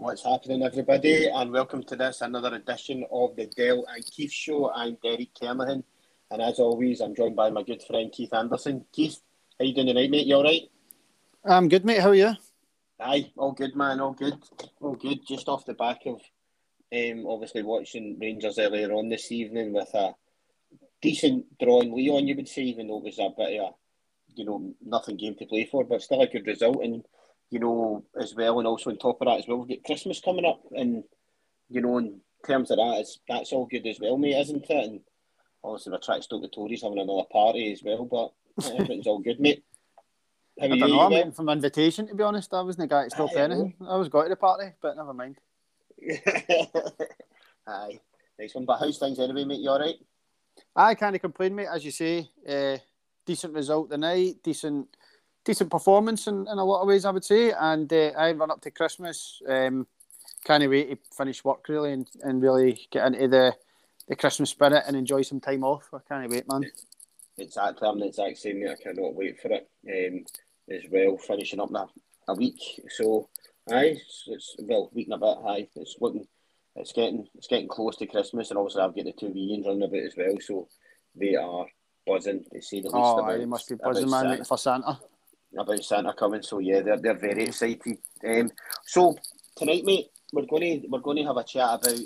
What's happening, everybody, and welcome to this another edition of the Dell and Keith Show. I'm Derek Kernahan, and as always, I'm joined by my good friend Keith Anderson. Keith, how you doing tonight, mate? You all right? I'm good, mate. How are you? Aye, all good, man. All good, all good. Just off the back of um, obviously watching Rangers earlier on this evening with a decent draw in Lyon, you would say, even though it was a bit of a, you know, nothing game to play for, but still a good result. And you know, as well, and also on top of that as well, we've got Christmas coming up, and you know, in terms of that, it's, that's all good as well, mate, isn't it? And obviously, we're trying to stop the Tories having another party as well, but everything's all good, mate. How I don't you, know, I'm waiting for an invitation, to be honest. I wasn't the guy to stop I anything. Know. I was going to the party, but never mind. Aye, nice one. But how's things anyway, mate? You all right? I can't complain, mate. As you say, uh, decent result tonight, decent decent performance in, in a lot of ways, I would say. And uh, I run up to Christmas. Um, can't wait to finish work really and, and really get into the the Christmas spirit and enjoy some time off. I can't wait, man. Exactly, I'm the exact same. I cannot wait for it. Um, as well, finishing up now a week. So, aye, it's, it's well, week and a bit. Aye, it's looking, it's getting, it's getting close to Christmas, and obviously I've got the two wee running about as well. So they are buzzing to see the least oh, about. they must be buzzing, man, Santa, for Santa. About Santa coming, so yeah, they're they're very excited. Um, so tonight, mate, we're going to we're going to have a chat about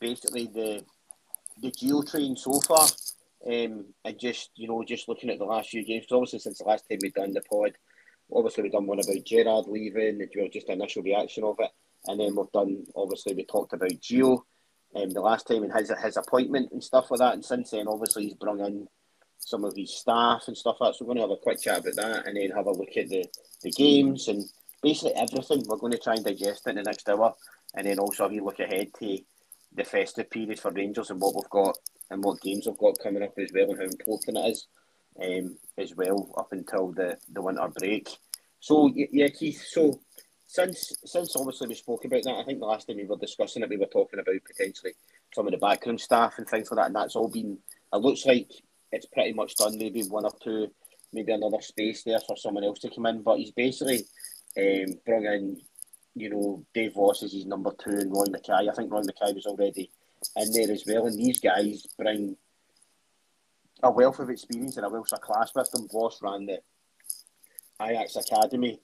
basically the the Gio train so far. Um, and just you know, just looking at the last few games, obviously since the last time we've done the pod, obviously we've done one about Gerrard leaving, and just initial reaction of it, and then we've done obviously we talked about Gio. um, the last time and his his appointment and stuff like that, and since then obviously he's brought in some of his staff and stuff like that. So we're going to have a quick chat about that, and then have a look at the the games and basically everything. We're going to try and digest it in the next hour, and then also have a look ahead to the festive period for Rangers and what we've got and what games we've got coming up as well and how important it is um, as well up until the, the winter break. So yeah, Keith. So since since obviously we spoke about that, I think the last time we were discussing it, we were talking about potentially some of the background staff and things like that, and that's all been. It looks like it's pretty much done. Maybe one or two, maybe another space there for someone else to come in. But he's basically um, you know, Dave Vos as his number two and Roy Makaay. I think Roy Makaay was already in there as well. And these guys bring a wealth of experience and a wealth of class with them. Vos ran the Ajax Academy,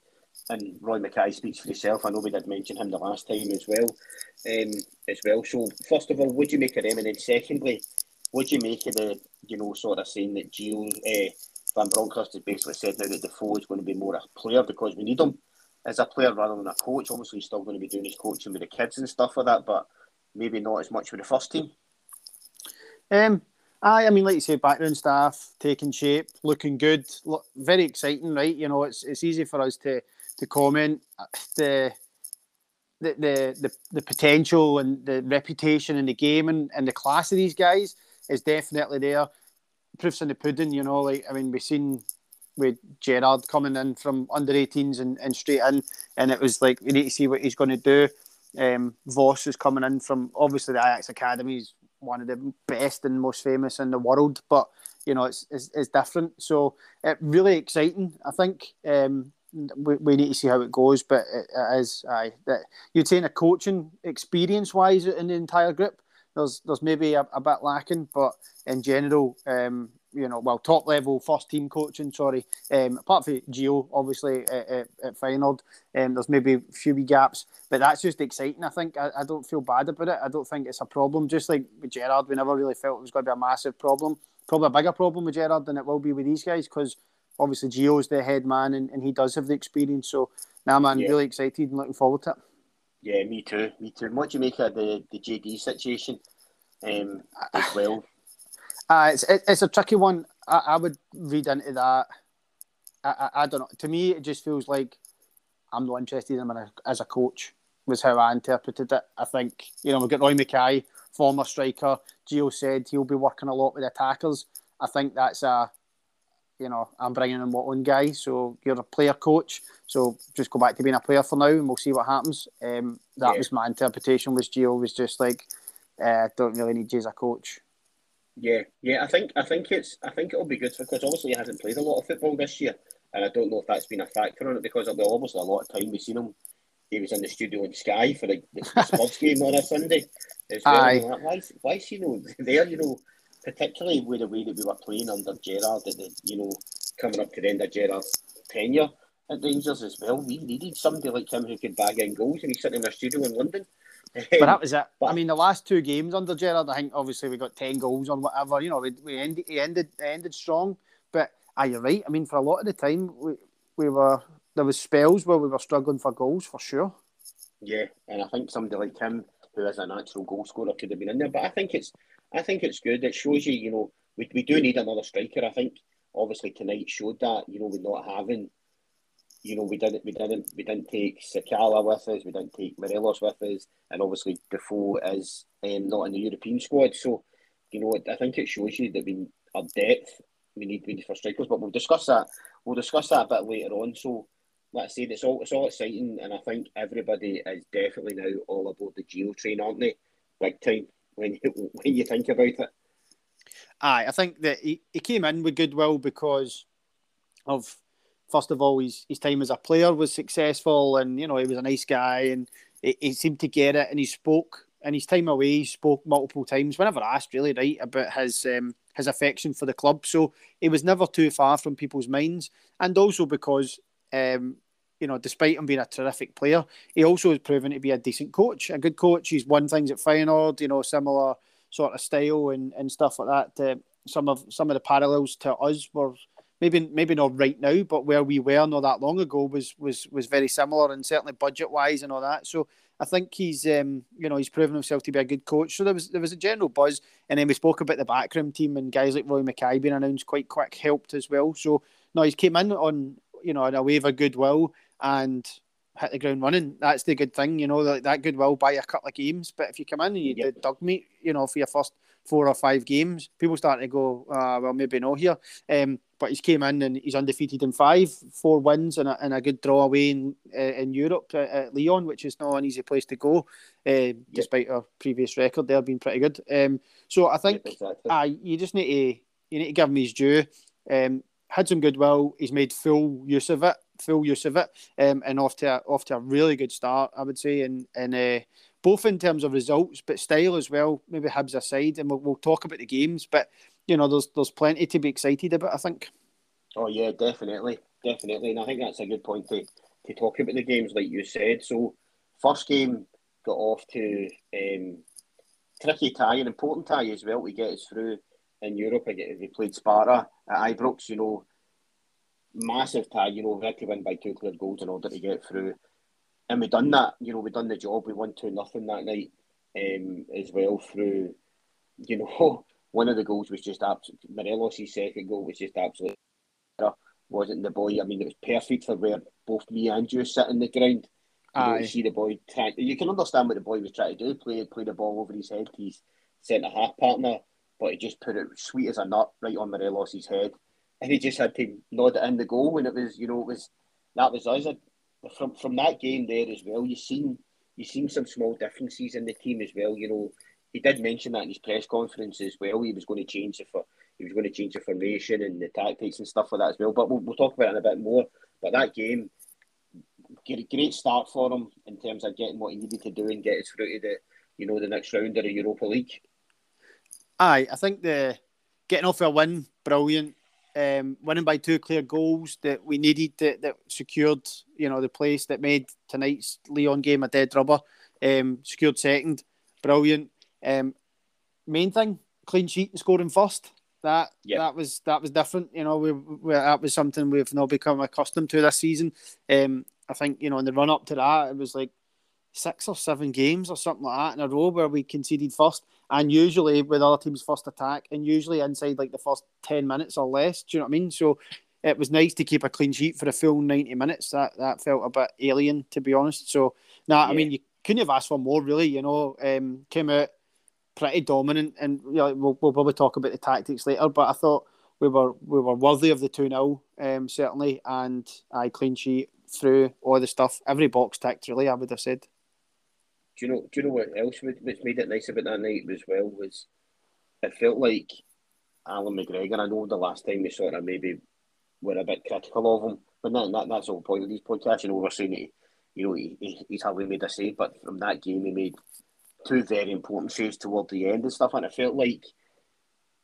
and Roy Makaay speaks for himself. I know we did mention him the last time as well. Um, as well. So first of all, would you make of them? And then secondly, would you make of the you know sort of saying that Gio uh, Van Bronckhorst has basically said now that Defoe is going to be more a player because we need him as a player rather than a coach. Obviously, he's still going to be doing his coaching with the kids and stuff like that, but maybe not as much with the first team. Um, I, I mean, like you say, background staff taking shape, looking good, look, very exciting, right? You know, it's it's easy for us to to comment uh, the. The, the, the, the potential and the reputation in the game and, and the class of these guys is definitely there. Proofs in the pudding, you know. Like I mean, we've seen with Gerrard coming in from under 18s and, and straight in, and it was like we need to see what he's going to do. Um, Vos is coming in from obviously the Ajax Academy. He's one of the best and most famous in the world, but you know it's it's, it's different. So it really exciting. I think um, we, we need to see how it goes, but it, it is. Aye, that you'd say in a coaching experience wise in the entire group, there's there's maybe a, a bit lacking, but in general, um, you know, well, top level first team coaching. Sorry, um, apart from Gio, obviously at, at, at Feyenoord, um, there's maybe a few gaps, but that's just exciting. I think I, I don't feel bad about it. I don't think it's a problem. Just like with Gerrard, we never really felt it was going to be a massive problem. Probably a bigger problem with Gerrard than it will be with these guys because obviously Gio's the head man and, and he does have the experience. So now, nah, man, yeah. really excited and looking forward to it. Yeah, me too. Me too. What do you make of the the JD situation um, as well? Uh, it's it's a tricky one. I, I would read into that. I, I, I, don't know. To me, it just feels like I'm not interested in him as a coach. Was how I interpreted it. I think you know we've got Roy Makaay, former striker. Gio said he'll be working a lot with attackers. I think that's a, you know, I'm bringing in my own guy. So you're a player coach. So just go back to being a player for now, and we'll see what happens. Um, that yeah. was my interpretation. Was Gio was just like, uh, don't really need you as a coach. Yeah, yeah, I think I think it's I think it'll be good because obviously he hasn't played a lot of football this year, and I don't know if that's been a factor on it because be obviously a lot of time we've seen him he was in the studio in Sky for the, the, the Spurs game on a Sunday. As well. Aye. Like, why, is- why is he know there? You know, particularly with the way that we were playing under Gerrard, at the you know coming up to the end of Gerrard's tenure at Rangers as well. We needed somebody like him who could bag in goals, and he's sitting in a studio in London. But um, that was it. I mean, the last two games under Gerrard, I think obviously we got ten goals on whatever. You know, we, we ended he ended ended strong. But ah, are you right? I mean, for a lot of the time, we we were there was spells where we were struggling for goals for sure. Yeah, and I think somebody like him, who is a natural goal scorer, could have been in there. But I think it's, I think it's good. It shows you, you know, we, we do need another striker. I think obviously tonight showed that. You know, with not having, you know, we didn't, we didn't, we didn't take Sakala with us. We didn't take Morelos with us, and obviously Defoe is um, not in the European squad. So, you know, I think it shows you that we our depth we need we need for strikers. But we'll discuss that. We'll discuss that a bit later on. So let's say it's all it's all exciting, and I think everybody is definitely now all aboard the Gio train, aren't they? Big time when you when you think about it. Aye, I think that he, he came in with goodwill because of first of all his, his time as a player was successful and you know he was a nice guy and he, he seemed to get it. And he spoke and his time away he spoke multiple times. Whenever asked really right about his um, his affection for the club. So he was never too far from people's minds. And also because um, you know despite him being a terrific player he also has proven to be a decent coach a good coach. He's won things at Feyenoord you know similar sort of style and, and stuff like that. Uh, some of some of the parallels to us were maybe maybe not right now, but where we were not that long ago was was was very similar and certainly budget wise and all that. So I think he's um, you know he's proven himself to be a good coach. So there was there was a general buzz, and then we spoke about the backroom team and guys like Roy Makaay being announced quite quick helped as well. So no, he's came in on you know in a wave of goodwill and hit the ground running. That's the good thing, you know, that, that goodwill buy a couple of games. But if you come in and you Yep. did dog meat, you know, for your first four or five games, people start to go, uh, well, maybe not here. Um, but he's came in and he's undefeated in five, four wins and a, and a good draw away in uh, in Europe at, at Lyon, which is not an easy place to go, uh, despite our previous record there being pretty good. Um, so I think Yep, exactly. Aye, you just need to you need to give him his due. Um, had some goodwill. He's made full use of it, full use of it, um, and off to a, off to a really good start, I would say, and and uh, both in terms of results, but style as well. Maybe Hibs aside, and we'll, we'll talk about the games, but you know, there's there's plenty to be excited about. I think. Oh yeah, definitely, definitely, and I think that's a good point to, to talk about the games, like you said. So, first game got off to um, tricky tie, an important tie as well to get us through in Europe. We played Sparta at Ibrox, you know, massive tie. You know, we win by two clear goals in order to get through, and we done that. You know, we done the job. We won two nothing that night, um, as well through. You know, one of the goals was just absolute. Morelos' second goal was just absolute wasn't the boy. I mean, it was perfect for where both me and you sit in the ground. You, know, you see the boy trying. You can understand what the boy was trying to do. Play play the ball over his head He's his centre half partner, but he just put it sweet as a nut right on Morelos' head, and he just had to nod it in the goal. And it was, you know, it was that was us. From from that game there as well, you seen you seen some small differences in the team as well. You know, he did mention that in his press conference as well. He was going to change the for he was going to change the formation and the tactics and stuff like that as well. But we'll, we'll talk about it in a bit more. But that game, great, great start for him in terms of getting what he needed to do and get us through to the you know the next round of the Europa League. Aye, I think the getting off a win, brilliant. Um, winning by two clear goals that we needed that, that secured, you know, the place that made tonight's Lyon game a dead rubber. Um, secured second, brilliant. Um, main thing, clean sheet and scoring first. That Yep. that was that was different. You know, we, we that was something we've now become accustomed to this season. Um, I think you know in the run up to that, it was like six or seven games or something like that in a row where we conceded first, and usually with other teams' first attack, and usually inside like the first ten minutes or less. Do you know what I mean? So it was nice to keep a clean sheet for a full ninety minutes. That that felt a bit alien to be honest. So nah, I mean you couldn't have asked for more really. You know, um, came out pretty dominant, and you know, we'll, we'll probably talk about the tactics later. But I thought we were we were worthy of the two 0 um, certainly, and I clean sheet through all the stuff, every box ticked. Really, I would have said. Do you know? Do you know what else would- which made it nice about that night as well was it felt like Allan McGregor. I know the last time we sort of maybe were a bit critical of him, but that, that that's the whole point of these podcasts. You know, we're saying he, you know, he, he, he's hardly made a save, but from that game, he made two very important saves toward the end and stuff. And it felt like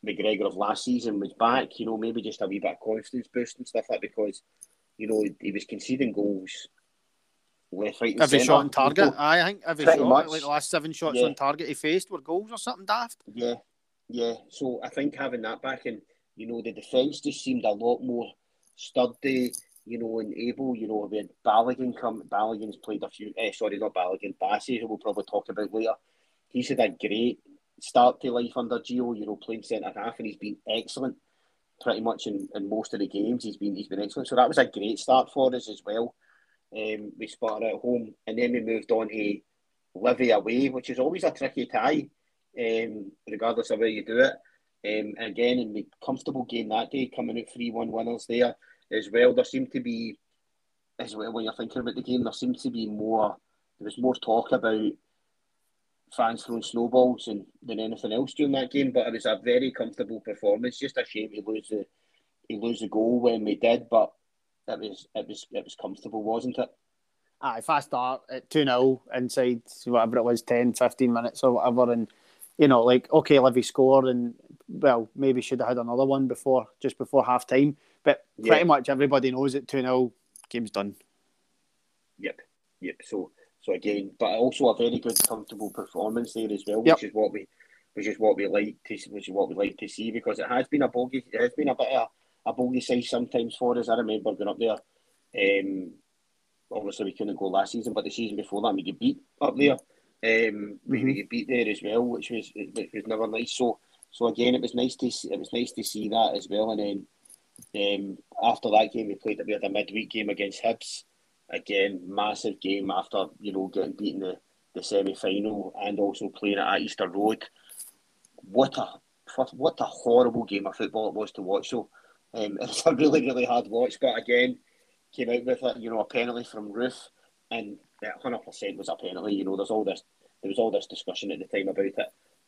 McGregor of last season was back, you know, maybe just a wee bit of confidence boost and stuff like that because, you know, he, he was conceding goals left, right, and every centre. shot on target. I think every Pretty shot, much. like the last seven shots Yeah. on target he faced were goals or something daft. Yeah, yeah. So I think having that back and you know the defence just seemed a lot more sturdy, you know, and able. You know, we had Balogun come. Balogun's played a few. Eh, sorry, not Balogun. Bassey, who we'll probably talk about later. He's had a great start to life under Gio. You know, playing centre half, and he's been excellent pretty much in, in most of the games. He's been he's been excellent. So that was a great start for us as well. Um, we spotted at home, and then we moved on to Livy away, which is always a tricky tie, um, regardless of where you do it. Um, again, in the comfortable game that day, coming out 3 1 winners there as well. There seemed to be, as well, when you're thinking about the game, there seemed to be more, there was more talk about fans throwing snowballs and, than anything else during that game, but it was a very comfortable performance. Just a shame he lose the, he lose the goal when we did, but it was, it was, it was comfortable, wasn't it? Aye, fast start at 2 0 inside whatever it was, 10, 15 minutes or whatever. And, you know, like, okay, Livy scored and, well, maybe should have had another one before, just before half time. But Yeah. pretty much everybody knows it 2 0, game's done. Yep, yep. So, so again, but also a very good, comfortable performance there as well, Yep. which is what we, which is what we like to, which is what we like to see because it has been a bogey, it has been a bit of a bogey size sometimes for us. I remember going up there. Um, obviously we couldn't go last season, but the season before that we get beat up there. Um, we, we get beat there as well, which was which was never nice. So, so again, it was nice to see, it was nice to see that as well. And then um, after that game, we played we had a midweek game against Hibs. Again, massive game after you know getting beaten the, the semi final and also playing it at Easter Road. What a what, what a horrible game of football it was to watch. So um, it was a really really hard watch. But again, came out with a you know a penalty from Roofe, and hundred percent was a penalty. You know, there's all this there was all this discussion at the time about it.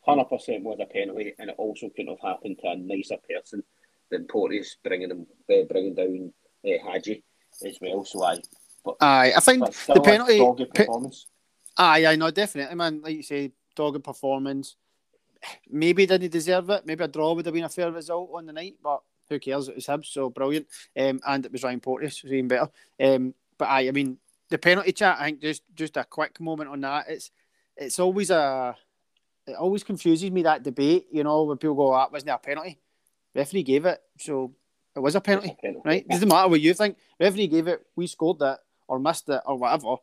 Hundred percent was a penalty, and it also couldn't have happened to a nicer person than Porteous bringing him uh, bringing down uh, Hagi as well. So I, but, Aye, I think the penalty. dogged pe- performance. Aye, I know, definitely, man. Like you say, dogged performance. Maybe didn't deserve it. Maybe a draw would have been a fair result on the night, but who cares? It was Hibs, so brilliant. Um, and it was Ryan Porteous, so even better. Um, but aye, I mean, the penalty chat. I think just just a quick moment on that. It's it's always a it always confuses me that debate. You know, when people go, "That wasn't a penalty." Referee gave it, so it was a penalty, a penalty. right? Doesn't matter what you think. Referee gave it. We scored that or missed it or whatever.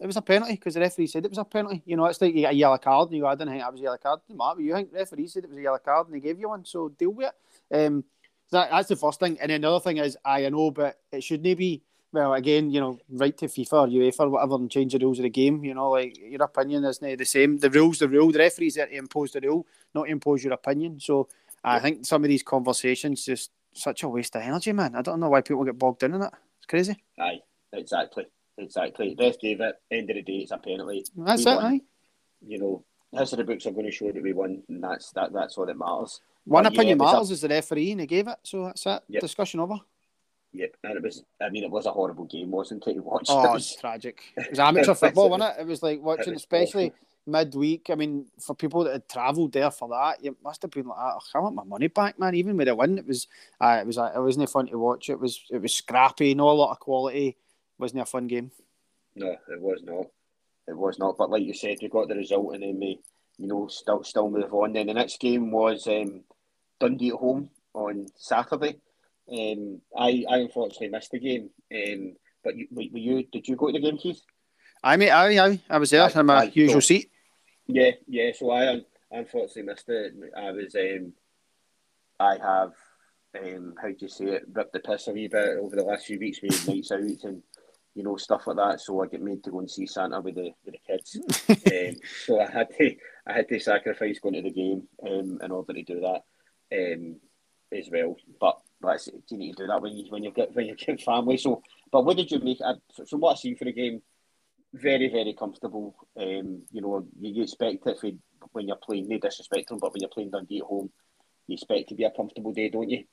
It was a penalty because the referee said it was a penalty. You know, it's like you get a yellow card and you go, I didn't think that was a yellow card. Doesn't matter what you think. The referee said it was a yellow card and they gave you one, so deal with it. Um, that, that's the first thing. And then the other thing is, I know, but it shouldn't be. Well, again, you know, right to FIFA or UEFA or whatever and change the rules of the game. You know, like your opinion isn't the same. The rules, the rule. The referee's there to impose the rule, not impose your opinion. So I think some of these conversations just such a waste of energy, man. I don't know why people get bogged down in it. It's crazy. Aye, exactly, exactly. Ref gave it. End of the day, it's a penalty. That's it, won. aye. You know, history of books are going to show that we won, and that's that. That's all that matters. One But, yeah, opinion it was a- matters is the referee, and he gave it. So that's it. Yep. Discussion over. Yep, and it was. I mean, it was a horrible game, wasn't it? To watch. Oh, It it's was- tragic. It was amateur football, was- wasn't it? It was like watching, was especially awful. midweek. I mean, for people that had travelled there for that, you must have been like, oh, I want my money back, man. Even with a win, it was, uh, it was, uh, it wasn't fun to watch. It was, it was scrappy, no a lot of quality. wasn't a fun game. No, it was not. It was not. But like you said, we got the result, and then we, you know, still still move on. Then the next game was um, Dundee at home on Saturday. Um, I I unfortunately missed the game. Um, but you, were you did you go to the game, Keith? I mean, I, I, I was there Aye, in my aye, usual so- seat. Yeah, yeah. So I un- unfortunately missed it. I was um, I have um, how do you say it? Ripped the piss a wee bit over the last few weeks with nights out and you know stuff like that. So I get made to go and see Santa with the with the kids. um, so I had to I had to sacrifice going to the game um, in order to do that um, as well. But that's you need to do that when you when you get when you get family. So, but what did you make? I, from what I seen for the game, very very comfortable. Um, you know, you, you expect it for, when you're playing. No disrespect them, but when you're playing Dundee at home, you expect to be a comfortable day, don't you?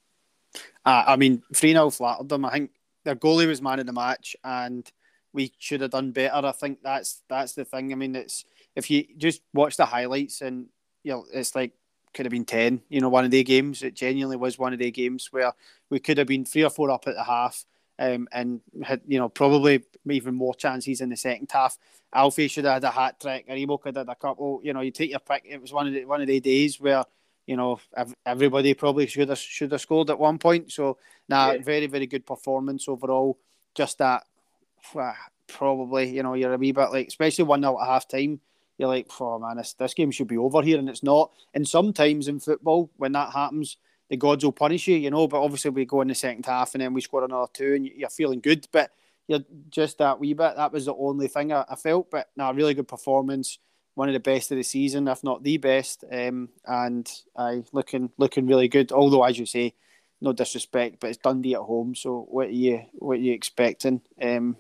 Uh, I mean, 3 0 flattered them. I think their goalie was man of the match, and we should have done better. I think that's that's the thing. I mean, it's if you just watch the highlights and you know, it's like could have been ten. You know, one of the games. It genuinely was one of the games where we could have been three or four up at the half. Um, and had you know probably even more chances in the second half. Alfie should have had a hat trick, or could have had a couple. You know, you take your pick. It was one of the one of the days where you know everybody probably should have should have scored at one point. So, nah, yeah. very very good performance overall. Just that, probably you know you're a wee bit like, especially one 0 at half time you're like, oh man, this, this game should be over here, and it's not. And sometimes in football, when that happens, the gods will punish you, you know. But obviously, we go in the second half and then we score another two, and you're feeling good. But you're just that wee bit. That was the only thing I, I felt. But now, nah, really good performance, one of the best of the season, if not the best. Um, and I looking looking really good. Although, as you say, no disrespect, but it's Dundee at home. So what are you what are you expecting? Um,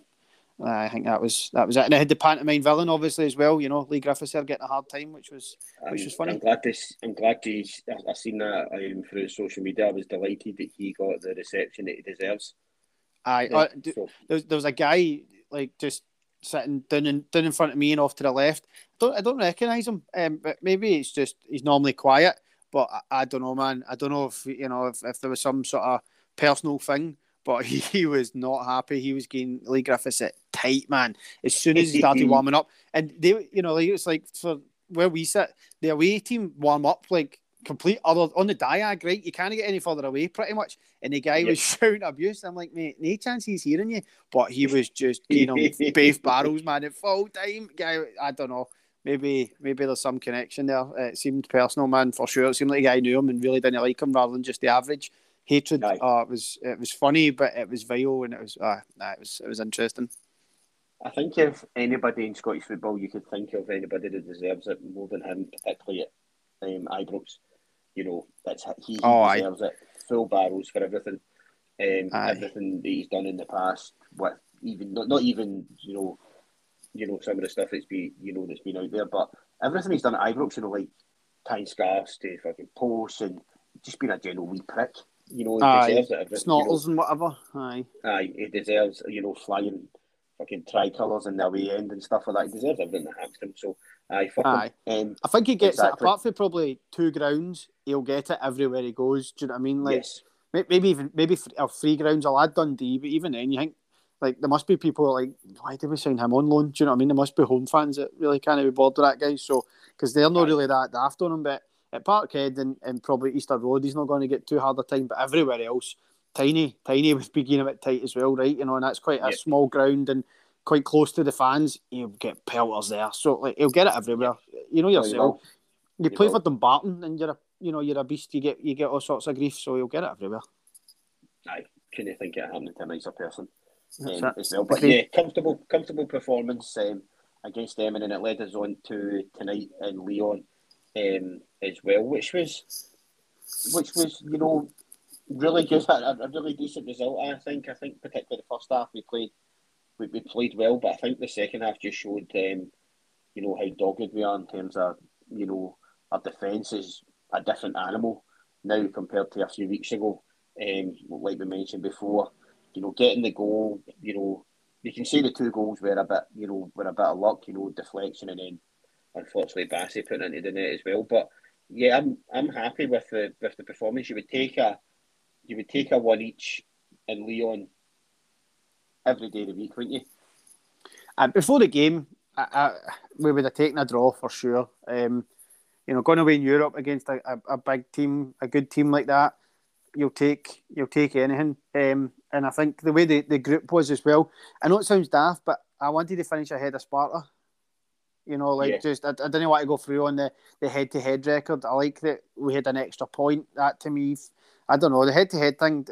I think that was that was it. And I had the pantomime villain obviously as well. You know, Leigh Griffiths there getting a hard time, which was which was funny. I'm glad this. I'm glad to. I, I seen that um, through social media. I was delighted that he got the reception that he deserves. Aye, yeah, uh, so. there, was, there was a guy like just sitting down in down in front of me and off to the left. I don't I don't recognise him, um, but maybe it's just he's normally quiet. But I, I don't know, man. I don't know if you know if, if there was some sort of personal thing but he, he, was not happy. He was getting Leigh Griffiths it tight, man. As soon as he started warming up, and they, you know, like it's like for where we sit, the away team warm up like complete other on the diag, right? You can't get any further away, pretty much. And the guy yep. was shouting abuse. I'm like, mate, no chance he's hearing you. But he was just, you know, beef barrels, man, at full time. Guy, I don't know. Maybe, maybe there's some connection there. It seemed personal, man, for sure. It seemed like the guy knew him and really didn't like him rather than just the average hatred. Oh, it was it was funny, but it was vile, and it was uh, nah, it was it was interesting. I think if anybody in Scottish football you could think of anybody that deserves it more than him, particularly at um, Ibrox, you know, that's he, he oh, deserves I... it. Full barrels for everything, um, everything that he's done in the past. What even not, not even you know, you know some of the stuff that's been you know that's been out there, but everything he's done at Ibrox, you know, like tying scarves to fucking posts and just being a general wee prick. You know, he aye, deserves it. Snortles you know, and whatever. Aye. Aye, he deserves, you know, flying fucking tricolours in the away end and stuff like that. He deserves everything that happens to him. So, aye, aye. Um, I think he gets exactly. it, apart from probably two grounds, he'll get it everywhere he goes. Do you know what I mean? Like, yes. maybe even, maybe three grounds, I'll add Dundee, but even then, you think, like, there must be people like, why did we sign him on loan? Do you know what I mean? There must be home fans that really can't be bored with that guy. So, because they're not really that daft on him, but at Parkhead and, and probably Easter Road, he's not going to get too hard a time, but everywhere else, tiny, tiny was beginning a bit tight as well, right? You know, and that's quite a small ground and quite close to the fans. He'll get pelters there, so like he'll get it everywhere. You know yourself. You, you play will. for Dumbarton and you're a you know you're a beast. You get you get all sorts of grief, so he'll get it everywhere. I couldn't think it happening to a nicer person. Um, as well. But yeah, comfortable, comfortable performance um, against them, and then it led us on to tonight in Lyon um, as well, which was which was you know really good, a, a, really decent result. I think. I think particularly the first half we played we, we played well, but I think the second half just showed um, you know how dogged we are in terms of you know our defence is a different animal now compared to a few weeks ago. Um, like we mentioned before, you know, getting the goal, you know, you can see the two goals were a bit, you know, were a bit of luck, you know, deflection and then unfortunately Bassey putting into the net as well. But yeah, I'm I'm happy with the with the performance. You would take a you would take a one each in Lyon every day of the week, wouldn't you? And before the game, I, I, we would have taken a draw for sure. Um, you know, going away in Europe against a, a, a, big team, a good team like that, you'll take you'll take anything. Um, and I think the way the, the group was as well. I know it sounds daft, but I wanted to finish ahead of Sparta. You know, like yeah. just I, I didn't want to go through on the the head to head record. I like that we had an extra point. That to me, I don't know the head to head thing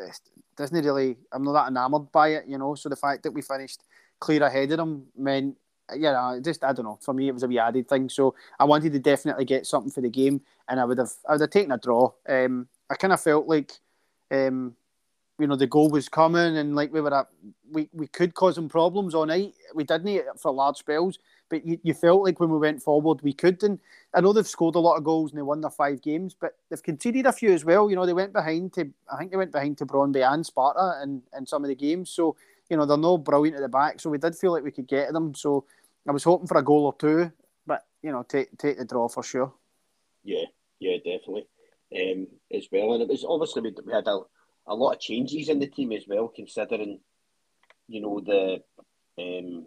doesn't really. I'm not that enamoured by it. You know, so the fact that we finished clear ahead of them meant. Yeah, just I don't know. For me, it was a wee added thing. So I wanted to definitely get something for the game, and I would have I would have taken a draw. Um, I kind of felt like, um, you know, the goal was coming, and like we were at, we we could cause them problems all night. We didn't for large spells, but you, you felt like when we went forward we could. And I know they've scored a lot of goals and they won their five games, but they've conceded a few as well. You know, they went behind to I think they went behind to Brøndby and Sparta in, in some of the games. So you know, they're no brilliant at the back. So we did feel like we could get them. So I was hoping for a goal or two, but you know, take take the draw for sure. Yeah, yeah, definitely. Um, as well, and it was obviously we had a, a lot of changes in the team as well, considering you know the um,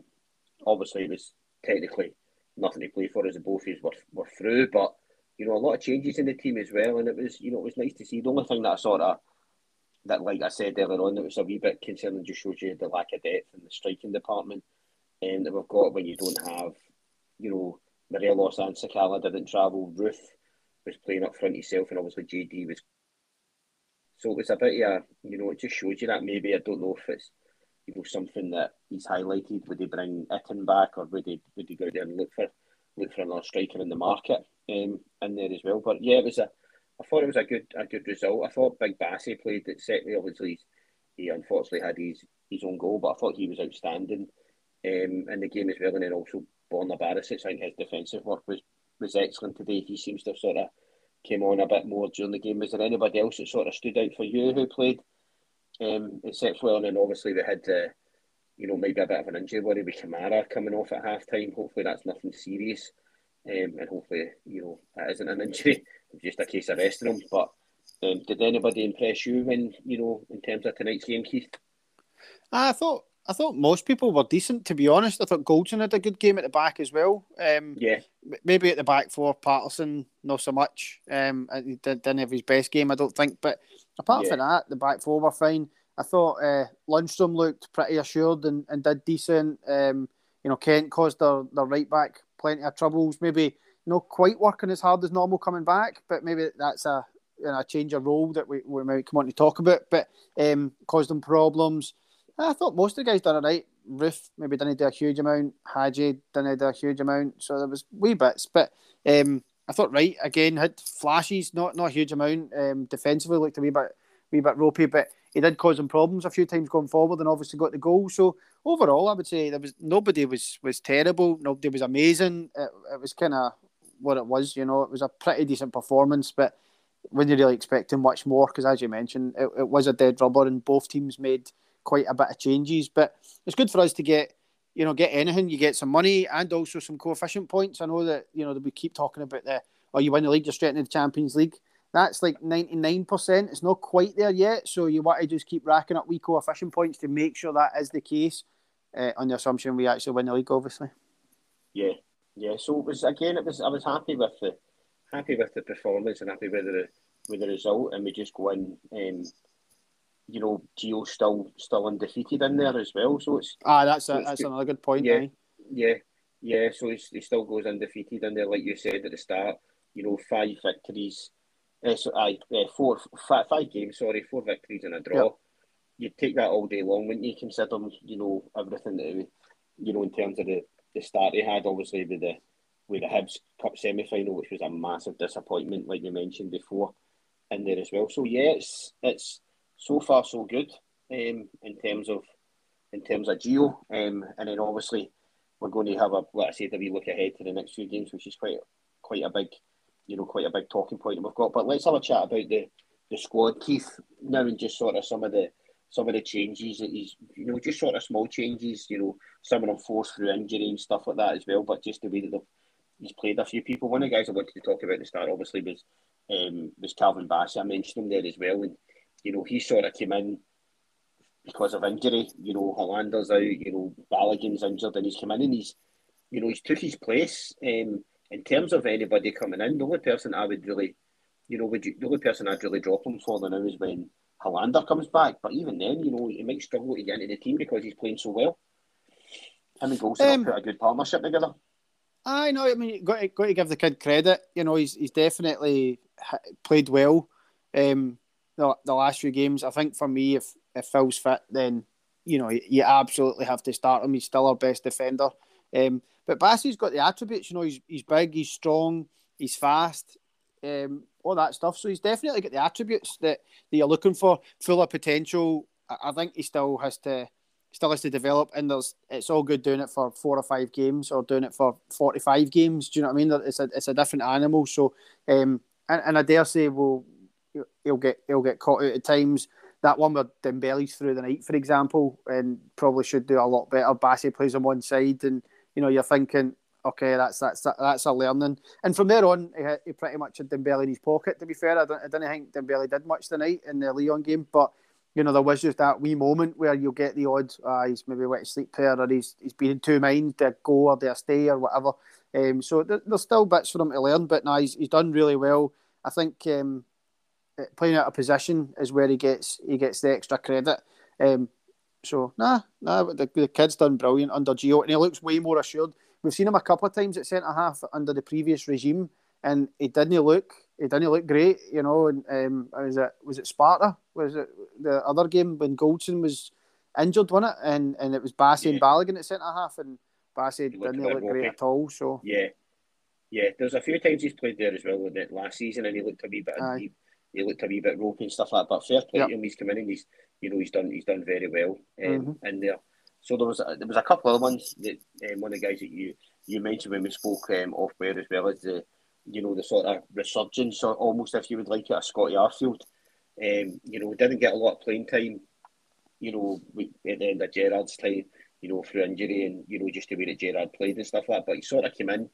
obviously it was technically nothing to play for as the both were, were through, but you know a lot of changes in the team as well, and it was you know it was nice to see. The only thing that I sort of that, like I said earlier on, that was a wee bit concerning. Just shows you the lack of depth in the striking department, and um, that we've got when you don't have, you know, Morelos and Sakala didn't travel. Roofe was playing up front himself, and obviously JD was. So it was a bit, yeah, you know, it just shows you that maybe I don't know if it's, you know, something that he's highlighted. Would he bring Itten back, or would he would he go there and look for look for another striker in the market um, in there as well? But yeah, it was a I thought it was a good a good result. I thought Big Bassey played it certainly Obviously, he unfortunately had his, his own goal, but I thought he was outstanding um, in the game as well. And then also Borna Barisic, I think his defensive work was, was excellent today. He seems to have sort of came on a bit more during the game. Was there anybody else that sort of stood out for you who played um, exceptionally? And then obviously they had, uh, you know, maybe a bit of an injury worry with Kamara coming off at half time. Hopefully that's nothing serious. Um, and hopefully, you know, that isn't an injury just a case of resting him. But um, did anybody impress you when you know in terms of tonight's game, Keith? I thought I thought most people were decent. To be honest, I thought Goldson had a good game at the back as well. Um, yeah, maybe at the back for Patterson, not so much. Um, he didn't have his best game, I don't think. But apart yeah. from that, the back four were fine. I thought uh, Lundstram looked pretty assured and, and did decent. Um, you know, Kent caused their, their right back plenty of troubles. Maybe not quite working as hard as normal coming back, but maybe that's a you know, a change of role that we, we might come on to talk about. But um, caused them problems. I thought most of the guys done it Wright. Roofe maybe didn't do a huge amount. Hagi didn't do a huge amount. So there was wee bits, but um, I thought right again had flashes, not not a huge amount. Um, defensively looked a wee bit wee bit ropey, but he did cause them problems a few times going forward, and obviously got the goal. So overall, I would say there was nobody was was terrible. Nobody was amazing. It, it was kind of what it was. You know, it was a pretty decent performance, but when you really expecting much more, because as you mentioned, it, it was a dead rubber, and both teams made quite a bit of changes. But it's good for us to get, you know, get anything. You get some money and also some coefficient points. I know that you know that we keep talking about the, oh, you win the league, you're straight into the Champions League. That's like ninety nine percent. It's not quite there yet, so you want to just keep racking up wee coefficient points to make sure that is the case. Uh, on the assumption we actually win the league, obviously. Yeah, yeah, so it was again. It was I was happy with the happy with the performance and happy with the with the result, and we just go in. Um, you know, Gio still still undefeated in there as well. So it's ah, that's a, that's another good point. Yeah, yeah, yeah. So he still goes undefeated in there, like you said at the start. You know, five victories. Uh, so I uh, four five, five games. Sorry, four victories and a draw. Yep. You'd take that all day long, wouldn't you? Consider you know everything that you know in terms of the the start he had, obviously with the with the Hibs Cup semi final, which was a massive disappointment, like you mentioned before, in there as well. So yeah, it's it's so far so good um, in terms of in terms of Gio, um, and then obviously we're going to have a let I say that we look ahead to the next few games, which is quite quite a big you know quite a big talking point we've got. But let's have a chat about the the squad, Keith, now and just sort of some of the some of the changes that he's, you know, just sort of small changes, you know, some of them forced through injury and stuff like that as well, but just the way that he's played a few people. One of the guys I wanted to talk about at the start, obviously, was um, was Calvin Bassey. I mentioned him there as well, and you know, he sort of came in because of injury. You know, Helander's out, you know, Balogun's injured, and he's come in and he's, you know, he's took his place. Um, in terms of anybody coming in, the only person I would really, you know, would you, the only person I'd really drop him for the now is when Helander comes back. But even then, you know, he might struggle to get into the team because he's playing so well. Him and Goldson um, put a good partnership together. I know. I mean, got to, got to give the kid credit. You know, he's he's definitely played well. Um, the, last few games. I think for me, if if Phil's fit, then you know you absolutely have to start him. He's still our best defender. Um, but Bassey's got the attributes. You know, he's he's big, he's strong, he's fast. Um, all that stuff. So he's definitely got the attributes that, that you're looking for. Full of potential. I, I think he still has to still has to develop, and there's it's all good doing it for four or five games or doing it for forty five games. Do you know what I mean? It's a it's a different animal. So um, and, and I dare say, well, he'll get he'll get caught out at times. that one where Dembele's through the night, for example, and probably should do a lot better. Bassey plays on one side, and you know you're thinking, okay, that's that's that's a learning. And from there on, he, he pretty much had Dembele in his pocket. To be fair, I don't, I don't think Dembele did much tonight in the Lyon game, but you know there was just that wee moment where you'll get the odd, uh, he's maybe went to sleep there, or he's he's been in two minds, to go or to stay or whatever. Um, so there, there's still bits for him to learn, but now he's, he's done really well. I think um, playing out of position is where he gets he gets the extra credit. Um, so nah, nah, the, the kid's done brilliant under Gio, and he looks way more assured. We've seen him a couple of times at centre half under the previous regime, and he didn't look he didn't look great, you know. And um, was it was it Sparta? Was it the other game when Goldson was injured, wasn't it? And and it was Bassey yeah. and Balogun at centre half, and Bassey didn't look great at all. So yeah, yeah. There's a few times he's played there as well with it last season, and he looked a wee bit. He, looked a wee bit ropey and stuff like that. But fair play yep. to him, he's come in and he's you know he's done he's done very well um, mm-hmm. in there. So there was a, there was a couple of ones that um, one of the guys that you you mentioned when we spoke um, off air as well as the you know the sort of resurgence or almost if you would like it a Scotty Arfield. Um, you know, we didn't get a lot of playing time. You know, at the end of Gerrard's time, you know, through injury and you know just the way that Gerrard played and stuff like that. But he sort of came in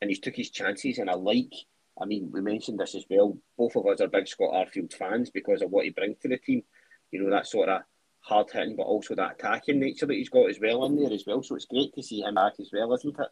and he took his chances, and I like. I mean, we mentioned this as well. Both of us are big Scott Arfield fans because of what he brings to the team. You know, that sort of hard hitting, but also that attacking nature that he's got as well in there as well. So it's great to see him back as well, isn't it?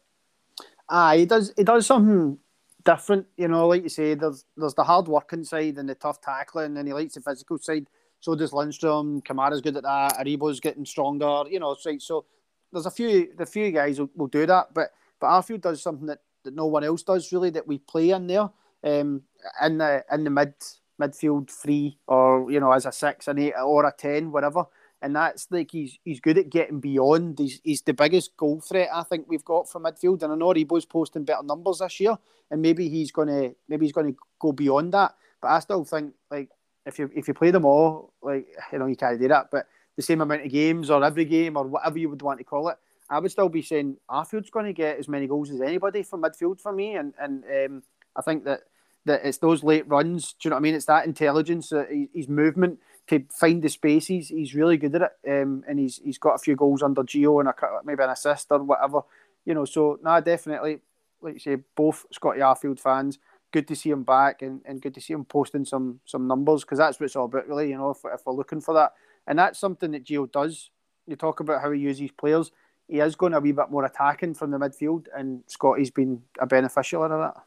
Ah, he does. He does something different. You know, like you say, there's there's the hard working side and the tough tackling, and he likes the physical side. So does Lundstram. Kamara's good at that. Aribo's getting stronger. You know, right. So there's a few the few guys will, will do that, but but Arfield does something that, that no one else does really that we play in there. Um, in the in the mid midfield three or you know as a six, an eight, or a ten, whatever and that's like he's he's good at getting beyond. He's he's the biggest goal threat I think we've got from midfield, and I know Aribo's posting better numbers this year, and maybe he's gonna maybe he's gonna go beyond that. But I still think like if you if you play them all, like you know you can't do that, but the same amount of games or every game or whatever you would want to call it, I would still be saying Arfield's going to get as many goals as anybody from midfield for me, and and um, I think that that it's those late runs. Do you know what I mean? It's that intelligence, uh, his movement to find the spaces. He's really good at it, um, and he's he's got a few goals under Gio and a, maybe an assist or whatever. You know, so nah, definitely, like you say, both Scotty Arfield fans. Good to see him back, and, and good to see him posting some some numbers because that's what it's all about, really. You know, if, if we're looking for that, and that's something that Gio does. You talk about how he uses players. He is going a wee bit more attacking from the midfield, and Scotty's been a beneficiary of that.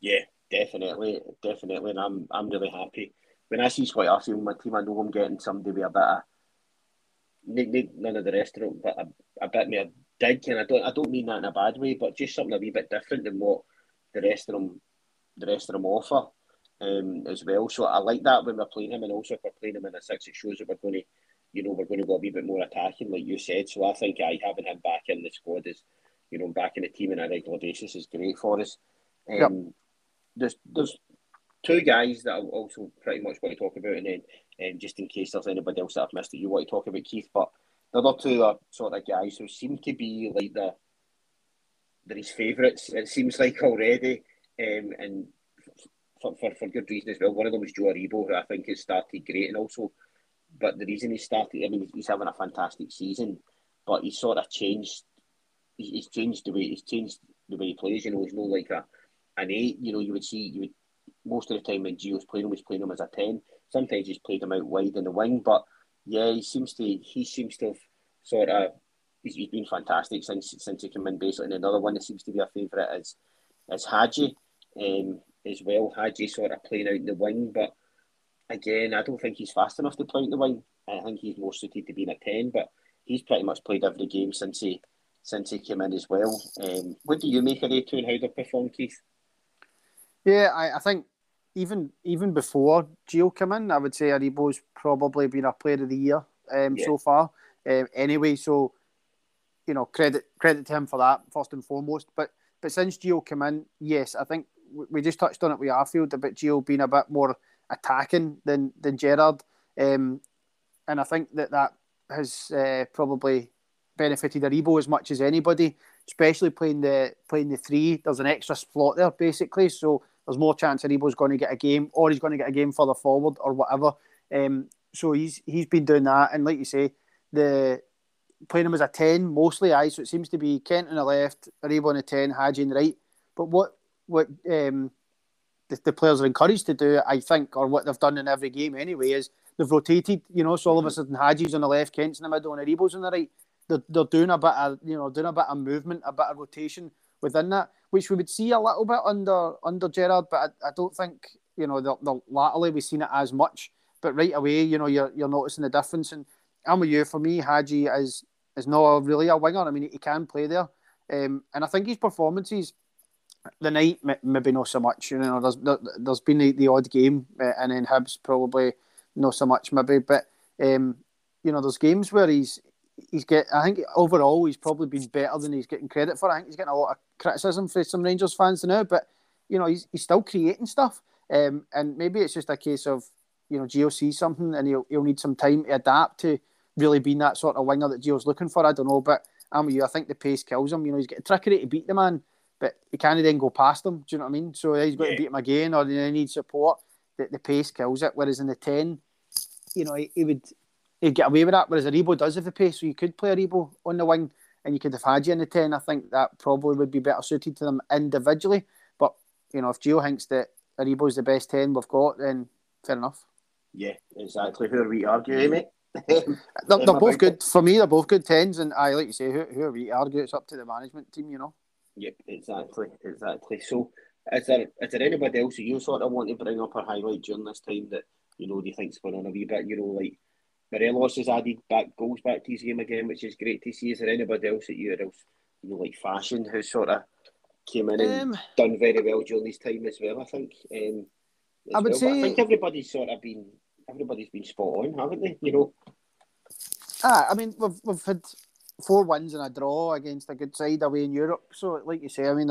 Yeah, definitely, definitely, and I'm I'm really happy when I see Scotty Arfield in my team, I know I'm getting somebody with a bit of none of the rest of them, but a, a bit more dig, and I don't I don't mean that in a bad way, but just something a wee bit different than what the rest of them the rest of them offer um, as well. So I like that when we're playing him, and also if we're playing him in a six, it shows that we're going to, you know, we're going to go a wee bit more attacking, like you said. So I think I having him back in the squad is, you know, back in the team on a regular basis is great for us. Um, yep. There's there's two guys that I also pretty much want to talk about, and then um, just in case there's anybody else that I've missed that you want to talk about, Keith. But the other two are sort of guys who seem to be like the they're his favourites. It seems like already, um, and for, for, for good reason as well. One of them is Joe Aribo, who I think has started great, and also, but the reason he started, I mean, he's having a fantastic season, but he's sort of changed. He's changed the way he's changed the way he plays. You know, he's no like a an eight. You know, you would see you would most of the time when Gio's playing him, he's playing him as a ten. Sometimes he's played him out wide in the wing, but yeah, he seems to he seems to have sort of he's, he's been fantastic since since he came in. Basically, and another one that seems to be a favourite is is Hagi um, as well. Hagi sort of playing out in the wing, but again, I don't think he's fast enough to play out the wing. I think he's more suited to being a ten, but he's pretty much played every game since he since he came in as well. Um, what do you make of the two and how they performed, Keith? Yeah, I, I think even even before Gio came in, I would say Aribo's probably been a player of the year um, yeah. so far. Um, anyway, so you know credit credit to him for that first and foremost. But but since Gio came in, yes, I think we just touched on it with Arfield about Gio being a bit more attacking than than Gerrard, um, and I think that that has uh, probably benefited Aribo as much as anybody, especially playing the playing the three. There's an extra slot there basically, so there's more chance Aribo's going to get a game or he's going to get a game further forward or whatever. Um, so he's he's been doing that, and like you say, the playing him as a ten mostly. I so it seems to be Kent on the left, Aribo on the ten, Hagi on the right. But what what um, the, the, players are encouraged to do, I think, or what they've done in every game anyway, is they've rotated. You know, so all of a mm-hmm. sudden Hagi's on the left, Kent's in the middle, and Aribo's on the right. They're, they're doing a bit of you know doing a bit of movement, a bit of rotation within that, which we would see a little bit under under Gerrard, but I, I don't think you know the, the latterly we've seen it as much. But right away, you know, you're you're noticing the difference. And I'm with you. For me, Hagi is is not really a winger. I mean, he can play there, um, and I think his performances the night maybe not so much. You know, there's there, has been the, the, odd game, uh, and then Hibs probably not so much maybe. But um, you know, there's games where he's he's get. I think overall he's probably been better than he's getting credit for. I think he's getting a lot of criticism for some Rangers fans now, but you know, he's he's still creating stuff. Um, and maybe it's just a case of you know Gio sees something and he'll he'll need some time to adapt to really being that sort of winger that Gio's looking for. I don't know, but I'm with you. I think the pace kills him. You know, he's getting trickery to beat the man but he can't then go past them. Do you know what I mean? So he's got yeah. to beat him again, or they need support. The, the pace kills it. Whereas in the ten, you know, he, he would he'd get away with that. Whereas Aribo does have the pace, so you could play Aribo on the wing, and you could have had you in the ten. I think that probably would be better suited to them individually. But you know, if Gio thinks that Aribo's the best ten we've got, then fair enough. Yeah, exactly. Who are we arguing, mate? they're, they're both good for me. They're both good tens, and I like you say, who, who are we argue? It's up to the management team, you know. Yep, exactly, exactly. So, is there is there anybody else that you sort of want to bring up or highlight during this time that you know do you think's going on a wee bit? You know, like Morelos has added back goals back to his game again, which is great to see. Is there anybody else that you else you know like fashion who sort of came in and um, done very well during this time as well? I think. Um, I would well. say I think everybody's sort of been everybody's been spot on, haven't they? You know. Ah, I mean, we've we've had four wins and a draw against a good side away in Europe. So, like you say, I mean,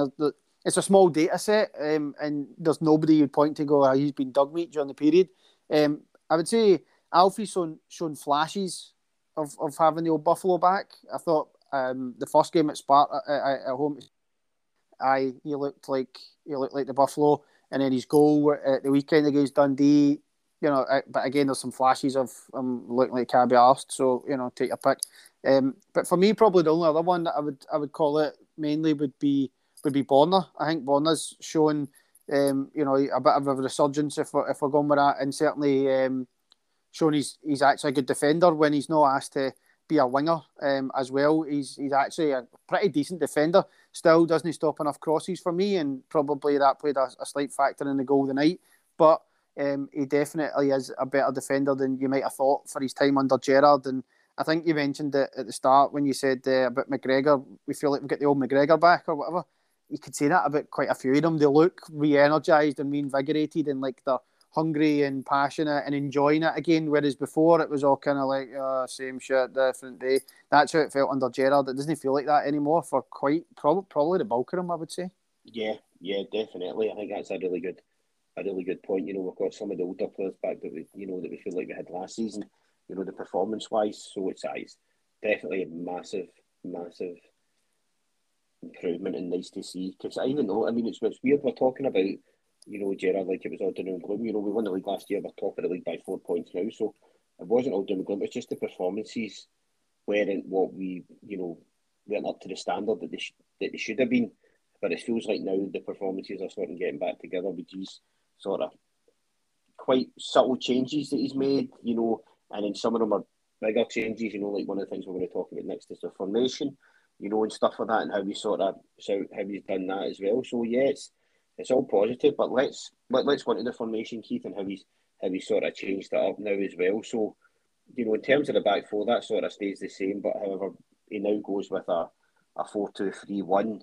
it's a small data set, um, and there's nobody you'd point to go, oh, he's been dug meat during the period. Um, I would say Alfie's shown, shown flashes of, of having the old Buffalo back. I thought um, the first game at Sparta at, at home, I he looked like he looked like the Buffalo, and then his goal at the weekend against Dundee. You know, but again, there's some flashes of um, looking like Cabby Arst, so you know, take a pick. Um, but for me, probably the only other one that I would I would call it mainly would be would be Borna. I think Borna's shown um, you know a bit of a resurgence if we're, if we're going with that, and certainly um, shown he's he's actually a good defender when he's not asked to be a winger um, as well. He's he's actually a pretty decent defender. Still doesn't he stop enough crosses for me, and probably that played a, a slight factor in the goal tonight. But um, he definitely is a better defender than you might have thought for his time under Gerrard. And I think you mentioned it at the start when you said uh, about McGregor. We feel like we get the old McGregor back or whatever. You could say that about quite a few of them. They look re-energized and reinvigorated and like they're hungry and passionate and enjoying it again. Whereas before it was all kind of like oh, same shit, different day. That's how it felt under Gerrard. It doesn't feel like that anymore for quite probably probably the bulk of them. I would say. Yeah, yeah, definitely. I think that's a really good, a really good point. You know, we've got some of the older players back that we, you know, that we feel like we had last season you know, the performance wise. So it's, it's definitely a massive, massive improvement and nice to see. Because I even know, I mean, it's, it's weird we're talking about, you know, Gerrard like it was all doom and gloom. You know, we won the league last year, we're top of the league by four points now. So it wasn't all doom and gloom, it's just the performances weren't what we, you know, weren't up to the standard that they, sh- that they should have been. But it feels like now the performances are of getting back together with these sort of quite subtle changes that he's made. You know, and then some of them are bigger changes. You know, like one of the things we're going to talk about next is the formation. You know, and stuff like that, and how we sort of so how he's done that as well. So yeah, it's it's all positive. But let's let, let's go into the formation, Keith, and how he's how he sort of changed that up now as well. So you know, in terms of the back four, that sort of stays the same. But however, he now goes with a a four two three one.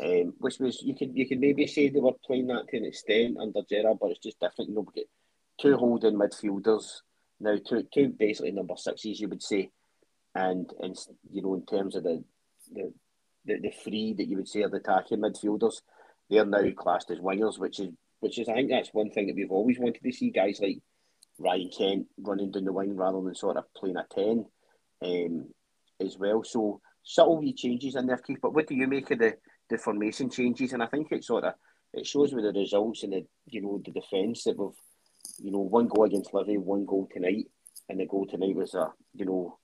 Um, which was you could you could maybe say they were playing that to an extent under Gerrard, but it's just different. You know, we get two holding midfielders now, two, two basically number sixes, you would say, and and you know in terms of the the the, the three that you would say are the attacking midfielders, they're now classed as wingers, which is which is I think that's one thing that we've always wanted to see guys like Ryan Kent running down the wing rather than sort of playing a ten, um, as well. So subtle wee changes in there, Keith. But what do you make of the the formation changes? And I think it sort of it shows with the results and the you know the defence that we've you know, one goal against Livy, one goal tonight. and the goal tonight was a you know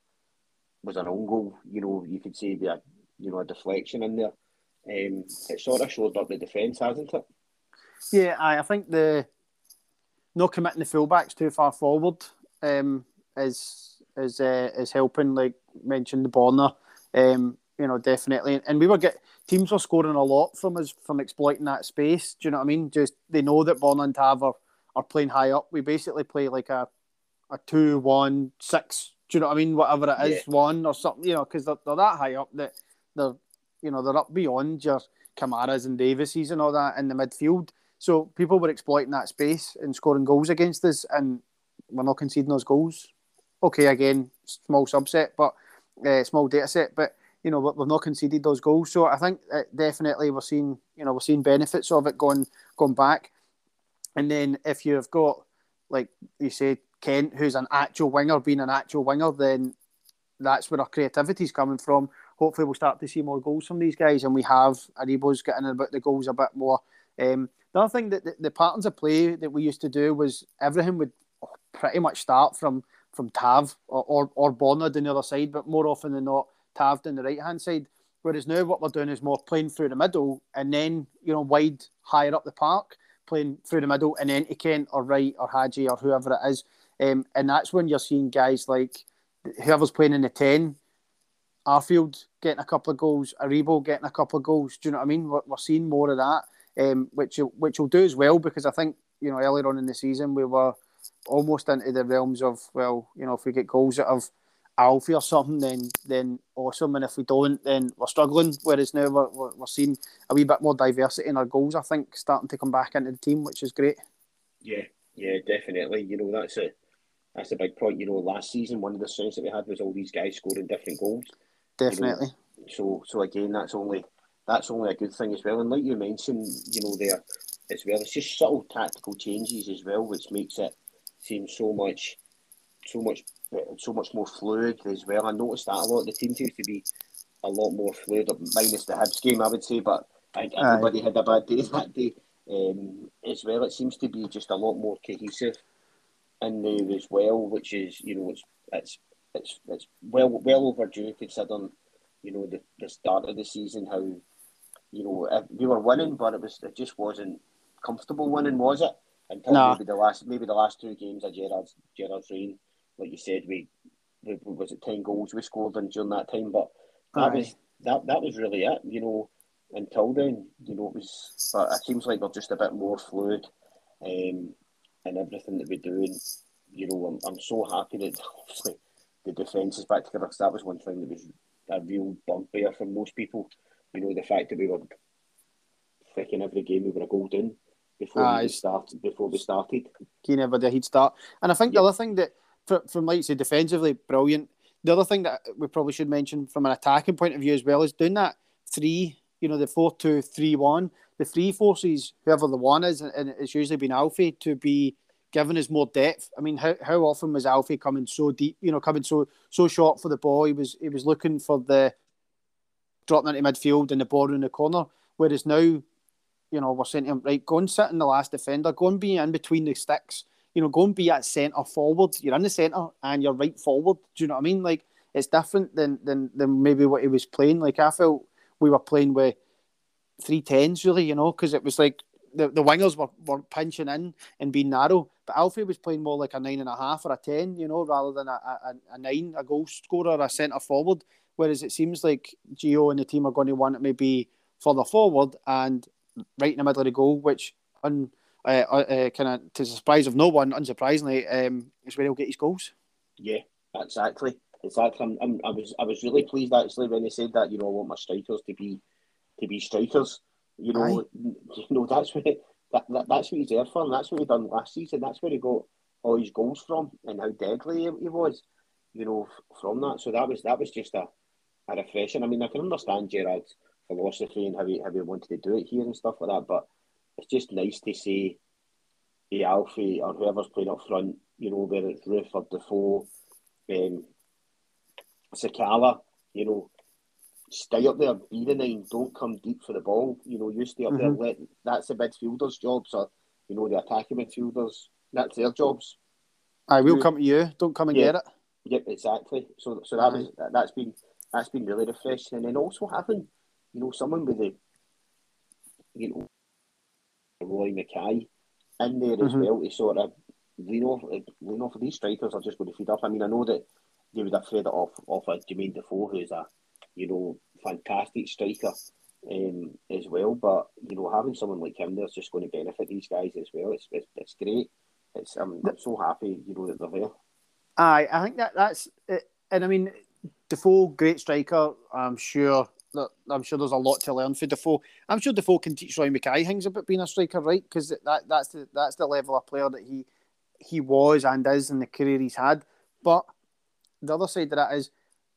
was an own goal. You know, you could say the you know a deflection in there. Um, it sort of showed up the defence, hasn't it? Yeah, I, I think the not committing the fullbacks too far forward um, is is uh, is helping. Like mentioned, the Borna, um, you know, definitely. And we were get teams were scoring a lot from us from exploiting that space. Do you know what I mean? Just they know that Borna and Tav are, are playing high up. We basically play like a a two one six. Do you know what I mean? Whatever it is, yeah. one or something. You know, because they're, they're that high up that they're you know they're up beyond your Kamaras and Davises and all that in the midfield. So people were exploiting that space and scoring goals against us, and we're not conceding those goals. Okay, again, small subset, but uh, small data set, but you know we've not conceded those goals. So I think definitely we're seeing you know we're seeing benefits of it going going back. And then if you've got like you say Kent, who's an actual winger, being an actual winger, then that's where our creativity is coming from. Hopefully, we'll start to see more goals from these guys, and we have Aribo's getting about the goals a bit more. Um, the other thing that the, the, patterns of play that we used to do was everything would pretty much start from from Tav or or, or Borna on the other side, but more often than not, Tav on the right hand side. Whereas now what we're doing is more playing through the middle and then you know wide higher up the park, playing through the middle and then to Kent or Wright or Hagi or whoever it is, um, and that's when you're seeing guys like whoever's playing in the ten, Arfield getting a couple of goals, Aribo getting a couple of goals. Do you know what I mean? We're, we're seeing more of that um, which which will do as well because I think you know earlier on in the season we were almost into the realms of well you know if we get goals out of Alfie or something then then awesome and if we don't then we're struggling whereas now we're, we're, we're seeing a wee bit more diversity in our goals I think starting to come back into the team which is great. Yeah, yeah, definitely. You know that's a that's a big point. You know, last season one of the strengths that we had was all these guys scoring different goals. Definitely. You know, so so again, that's only that's only a good thing as well. And like you mentioned, you know, there as well, it's just subtle tactical changes as well, which makes it seem so much, so much, uh, so much more fluid as well. I noticed that a lot. The team seems to be a lot more fluid, uh, minus the Hibs game, I would say. But I everybody Aye. had a bad day that day um, as well. It seems to be just a lot more cohesive in there as well, which is you know it's it's it's, it's well well overdue considering you know the, the start of the season how you know, uh, we were winning, but it was it just wasn't comfortable winning, was it? Until no. maybe the last maybe the last two games of Gerrard's Gerrard's reign, like you said, we, we was it ten goals we scored in during that time, but that Aye. was that that was really it, you know. Until then, you know, it was. But it seems like we're just a bit more fluid, um, in everything that we're doing. You know, I'm, I'm so happy that obviously the defence is back together. Cause that was one thing that was a real bugbear for most people you know, the fact that we were freaking every game we were a goal down before Aye. we started. Before we started, he never did. He'd start, and I think the other thing that, from like say, defensively brilliant. The other thing that we probably should mention from an attacking point of view as well is doing that three. You know, the four two three one. The three forces, whoever the one is, and it's usually been Alfie to be given us more depth. I mean, how, how often was Alfie coming so deep? You know, coming so so short for the ball. He was he was looking for the dropping into midfield and the ball in the corner. Whereas now, you know, we're saying to him, right, go and sit in the last defender, go and be in between the sticks, you know, go and be at centre forward. You're in the centre and you're right forward. Do you know what I mean? Like, it's different than, than, than maybe what he was playing. Like, I felt we were playing with three tens, really, you know, because it was like the, the wingers were, were pinching in and being narrow, but Alfie was playing more like a nine and a half or a ten, you know, rather than a, a, a nine, a goal scorer, a centre forward. Whereas it seems like Gio and the team are going to want it maybe further forward and right in the middle of the goal, which un, uh, uh, kind of to the surprise of no one, unsurprisingly, um, is where he'll get his goals. Yeah, exactly, exactly. I'm, I'm, i was I was really pleased actually when they said that. You know, I want my strikers to be to be strikers. You know, Aye. you know that's what that, that, that's what he's there for, and that's what he done last season. That's where he got all his goals from, and how deadly he, he was. You know, from that. So that was that was just a a refreshing. I mean, I can understand Gerrard's philosophy and how he how he wanted to do it here and stuff like that, but it's just nice to see the Alfie or whoever's playing up front, you know, whether it's Roofe or Defoe, um, Sakala, you know, stay up there, be the nine, don't come deep for the ball. You know, you stay up mm-hmm. there. Let, that's the midfielders' jobs, so, you know, the attacking midfielders. That's their jobs. I will come to you. Don't come and Yeah. get it. Yep, exactly. So so that was that, that's been that's been really refreshing, and then also having you know someone with the you know Roy Makaay in there as Mhm. well to sort of lean off lean off of these strikers are just going to feed up. I mean, I know that they would have fed it off off of Jermaine Defoe, who's a you know fantastic striker um, as well. But you know, having someone like him there's just going to benefit these guys as well. It's it's, it's great. It's I'm, I'm so happy you know that they're there. Aye, I think that that's it. And I mean, Defoe, great striker. I'm sure I'm sure there's a lot to learn for Defoe. I'm sure Defoe can teach Roy Makaay things about being a striker, right? Because that that's the that's the level of player that he he was and is in the career he's had. But the other side of that is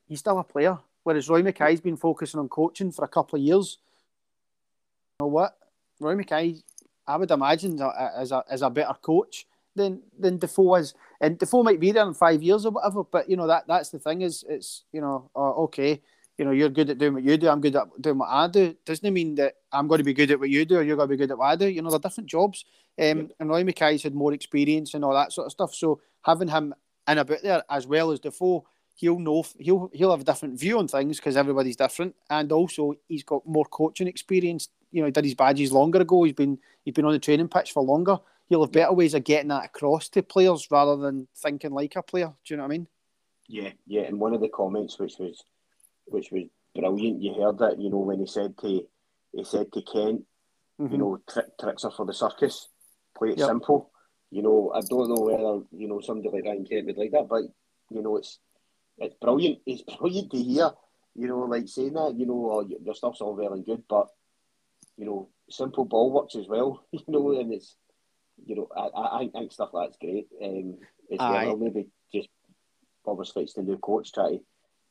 he's still a player. Whereas Roy Makaay's been focusing on coaching for a couple of years. You know what? Roy Makaay, I would imagine, as a, as a better coach than than Defoe is. And Defoe might be there in five years or whatever, but you know that that's the thing is it's you know uh, okay, you know you're good at doing what you do, I'm good at doing what I do. Doesn't mean that I'm going to be good at what you do or you're going to be good at what I do. You know they're different jobs. Um, and Roy Makaay's had more experience and all that sort of stuff. So having him in a bit there as well as Defoe, he'll know he'll he'll have a different view on things because everybody's different, and also he's got more coaching experience. You know, he did his badges longer ago. He's been he's been on the training pitch for longer. He'll have better ways of getting that across to players rather than thinking like a player. Do you know what I mean? Yeah, yeah. And one of the comments which was which was brilliant, you heard it, you know, when he said to he said to Kent, Mhm. you know, tri- tricks are for the circus. Play it Yep. simple. You know, I don't know whether, you know, somebody like Ryan Kent would like that, but you know, it's it's brilliant. It's brilliant to hear, you know, like saying that, you know, oh, your stuff's all well and good, but you know, simple ball works as well, you know, and it's you know, I, I, I think stuff like that's great. Um, as Aye. well, maybe just obviously it's the new coach try to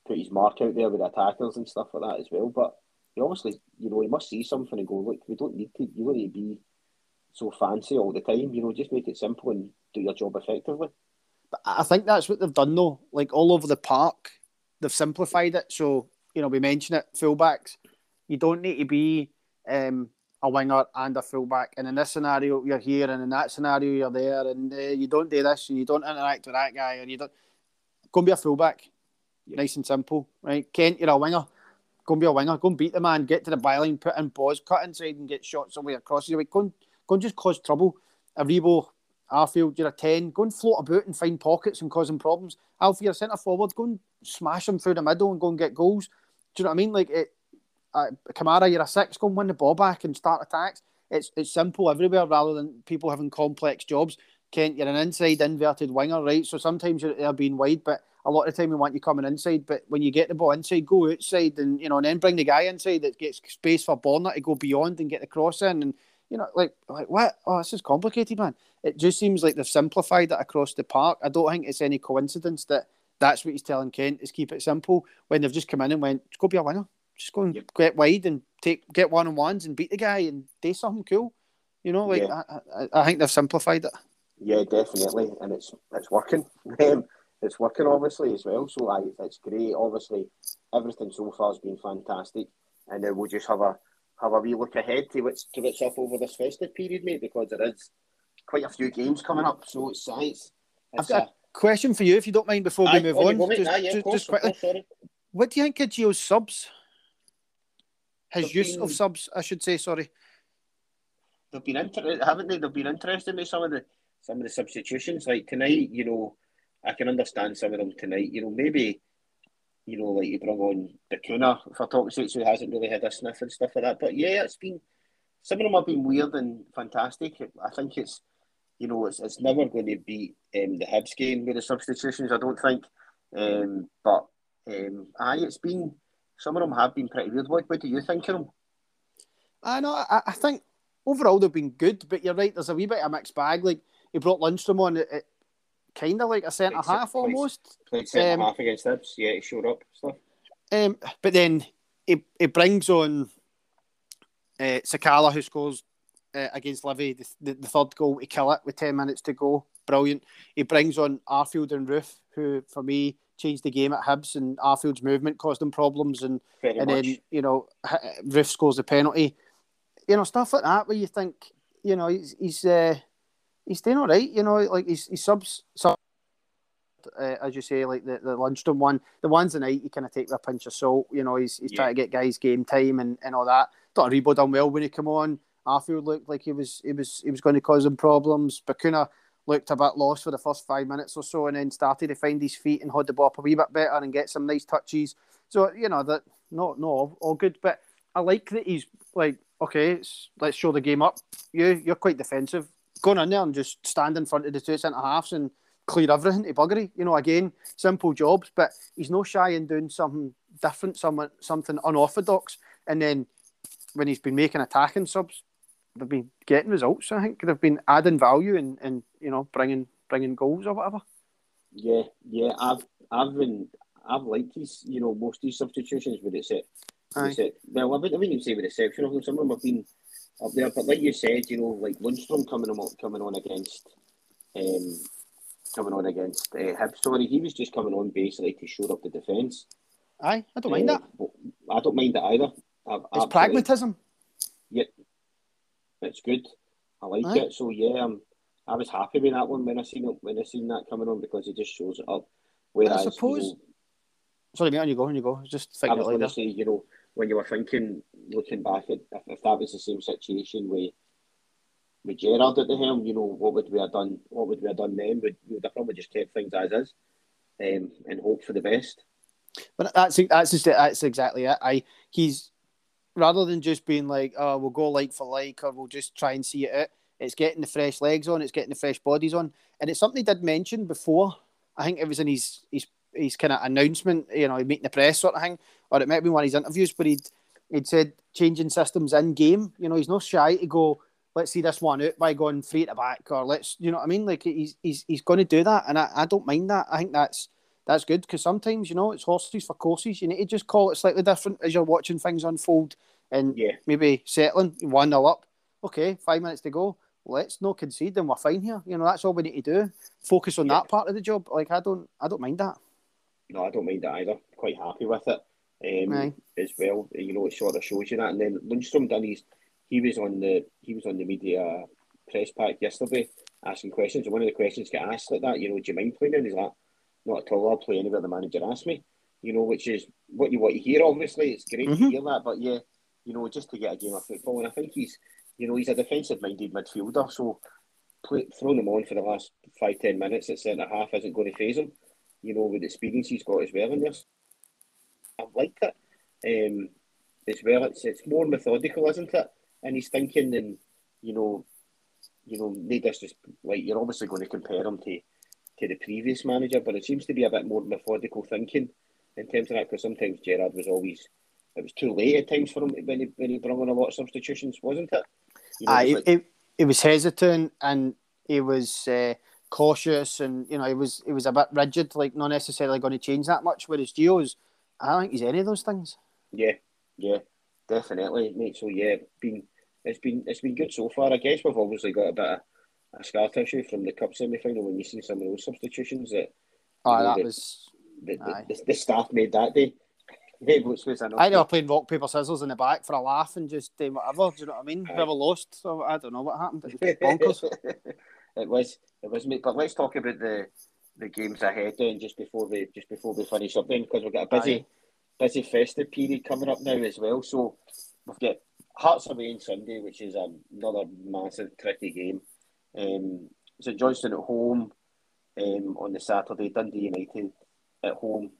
put his mark out there with attackers and stuff like that as well. But he obviously, you know, he must see something and go, look, we don't need to, you don't need to be so fancy all the time. You know, just make it simple and do your job effectively. But I think that's what they've done though. Like all over the park, they've simplified it. So you know, we mention it fullbacks. You don't need to be um, a winger and a fullback. And in this scenario, you're here, and in that scenario, you're there, and uh, you don't do this, and you don't interact with that guy, and you don't go and be a fullback. Nice and simple, right? Kent, you're a winger. Go and be a winger. Go and beat the man. Get to the byline, put in balls, cut inside, and get shots away across. Like, go and go and just cause trouble. Aribo, Arfield, you're a 10. Go and float about and find pockets and cause them problems. Alfie, you're centre forward. Go and smash them through the middle and go and get goals. Do you know what I mean? Like, it, uh, Kamara, you're a six. Go and win the ball back and start attacks. It's it's simple everywhere rather than people having complex jobs. Kent, you're an inside inverted winger, right? So sometimes you're, being wide, but a lot of the time we want you coming inside. But when you get the ball inside, go outside and you know, and then bring the guy inside that gets space for Borna to go beyond and get the cross in. And you know, like like what? Oh, this is complicated, man. It just seems like they've simplified it across the park. I don't think it's any coincidence that that's what he's telling Kent is keep it simple when they've just come in and went, go be a winner. Just go and Yep. get wide and take get one on ones and beat the guy and do something cool. You know, like Yeah. I, I, I think they've simplified it. Yeah, definitely, and it's it's working. Um, it's working obviously as well. So I, it's great. Obviously, everything so far has been fantastic, and then we'll just have a have a wee look ahead to what's to what's up over this festive period, mate, because there is quite a few games coming up. So it's it's, I've got a question for you if you don't mind before we move on. Just, Aye, yeah, just, course, just quickly, course, what do you think of Gio's subs? His use been- of subs, I should say. Sorry. they've been inter- haven't they? They've been interested with some of the some of the substitutions. Like tonight, you know, I can understand some of them tonight. You know, maybe, you know, like you bring on Bacuna for talk's sake, who hasn't really had a sniff and stuff like that. But yeah, it's been some of them have been weird and fantastic. I think it's you know it's it's never going to be um, the Hibs game with the substitutions. I don't think. Um, but um, aye, it's been some of them have been pretty weird. What, what do you think of them? I know. I, I think overall they've been good, but you're right. There's a wee bit of a mixed bag. Like he brought Lundstram on, it, it kind of like a centre half played- almost. Played centre Um, half against Hibs. Yeah, he showed up stuff. Um, but then he, he brings on uh, Sakala, who scores uh, against Livy, the, the, the third goal to kill it with 10 minutes to go. Brilliant. He brings on Arfield and Roofe, who for me changed the game at Hibs, and Arfield's movement caused them problems. And, Very and much. then, you know, Roofe scores the penalty. You know, stuff like that where you think, you know, he's he's, uh, he's doing all right. You know, like he's, he's subs, sub, uh, as you say, like the, the Lundstram one. The ones tonight you kind of take with a pinch of salt. You know, he's, he's yeah. trying to get guys game time and, and all that. Thought Aribo done well when he came on. Arfield looked like he was he was he was going to cause him problems. Bacuna looked a bit lost for the first five minutes or so, and then started to find his feet and hold the ball up a wee bit better and get some nice touches. So you know that not no all, all good, but I like that he's like okay, let's show the game up. You you're quite defensive. Going in there and just stand in front of the two centre halves and clear everything to buggery. You know, again, simple jobs, but he's no shy in doing something different, something something unorthodox. And then when he's been making attacking subs, they've been getting results. I think they've been adding value and, and you know bringing bringing goals or whatever. Yeah, yeah. I've I've been I've liked these you know most of these substitutions with it. Aye. Well, I wouldn't even say with exception of them. Some of them have been up there, but like you said, you know, like Lundstram coming on coming on against um, coming on against uh, Hibs. Sorry, he was just coming on basically to shore up the defence. Aye, I don't mind uh, that. I don't mind that either. I've, it's pragmatism. Yeah, it's good. I like Aye. it. So yeah, um, I was happy with that one when I seen it when I seen that coming on because it just shows it up. Whereas, I suppose. You know, Sorry, mate, on you go, on you go. Just I was going to say, you know, when you were thinking, looking back at if, if that was the same situation with with Gerrard at the helm, you know, what would we have done? What would we have done then? Would we would have probably just kept things as is, um, and hope for the best. But that's that's just that's exactly it. I he's rather than just being like, oh, we'll go like for like, or we'll just try and see it out. It's getting the fresh legs on, it's getting the fresh bodies on, and it's something he did mention before. I think it was in his his his kind of announcement, you know, meeting the press sort of thing, or it might be one of his interviews, but he'd he'd said changing systems in game. You know, he's not shy to go. Let's see this one out by going free at the back, or let's, you know what I mean? Like he's he's he's going to do that, and I, I don't mind that. I think that's that's good because sometimes you know it's horses for courses. You need to just call it slightly different as you're watching things unfold and yeah. maybe settling one 0 up. Okay, five minutes to go. Let's not concede, and we're fine here. You know that's all we need to do. Focus on yeah. that part of the job. Like I don't, I don't mind that. No, I don't mind that either. Quite happy with it um, as well. You know, it sort of shows you that. And then Lundstram done his, he was on the he was on the media press pack yesterday asking questions, and one of the questions got asked like that. You know, do you mind playing? And he's like, not at all. I'll play anywhere the manager asks me. You know, which is what you want to hear. Obviously, it's great mm-hmm. to hear that, but yeah, you know, just to get a game of football, and I think he's, you know, he's a defensive-minded midfielder, so play, throwing him on for the last five ten minutes at centre half isn't going to phase him. You know, with the experience he's got as well in this, I've liked it. Um, as well, it's it's more methodical, isn't it? And he's thinking, and you know, you know, need this just like you're obviously going to compare him to to the previous manager, but it seems to be a bit more methodical thinking in terms of that. Because sometimes Gerrard was always it was too late at times for him when he when he brought on a lot of substitutions, wasn't it? You know, uh, it, like... it, it, was hesitant and he was uh, cautious, and you know, he was he was a bit rigid, like not necessarily going to change that much. Whereas Gio's, I don't think he's any of those things. Yeah, yeah, definitely, mate. So yeah, been it's been it's been good so far. I guess we've obviously got a bit of a scar tissue from the cup semi final when you see some of those substitutions that. Oh, that, that was. The, the, the, staff made that day. which was I know playing rock paper scissors in the back for a laugh and just doing whatever. Do you know what I mean? Whoever lost, so I don't know what happened. It was bonkers. it was, it was. But let's talk about the the games ahead then, just before we just before we finish up then, because we've got a busy Aye. busy festive period coming up now as well. So we've got Hearts away on Sunday, which is another massive tricky game. Um, St Johnstone at home um, on the Saturday, Dundee United at home.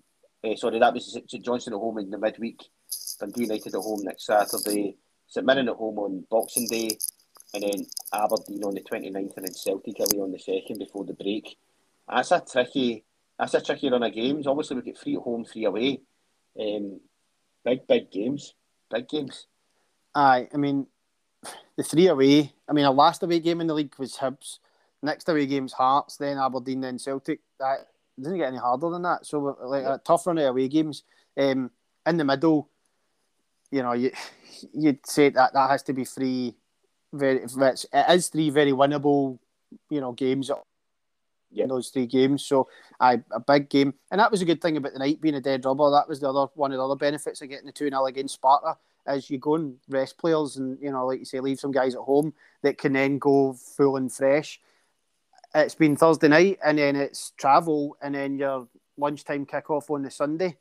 Uh, sorry, that was St Johnstone at home in the midweek. Dundee United at home next Saturday. St Mirren at home on Boxing Day. And then Aberdeen on the 29th and then Celtic away on the 2nd before the break. That's a tricky that's a tricky run of games. Obviously, we get three at home, three away. Um, big, big games. Big games. Aye, I mean, the three away. I mean, our last away game in the league was Hibs. Next away game's Hearts, then Aberdeen, then Celtic. That doesn't get any harder than that. So, like a tough run of away games. Um, in the middle, you know, you you'd say that that has to be three very. It is three very winnable, you know, games. In those three games, so I a big game, and that was a good thing about the night being a dead rubber. That was the other one of the other benefits of getting the two 0 against Sparta as you go and rest players and you know like you say leave some guys at home that can then go full and fresh it's been Thursday night, and then it's travel, and then your lunchtime kickoff on the Sunday.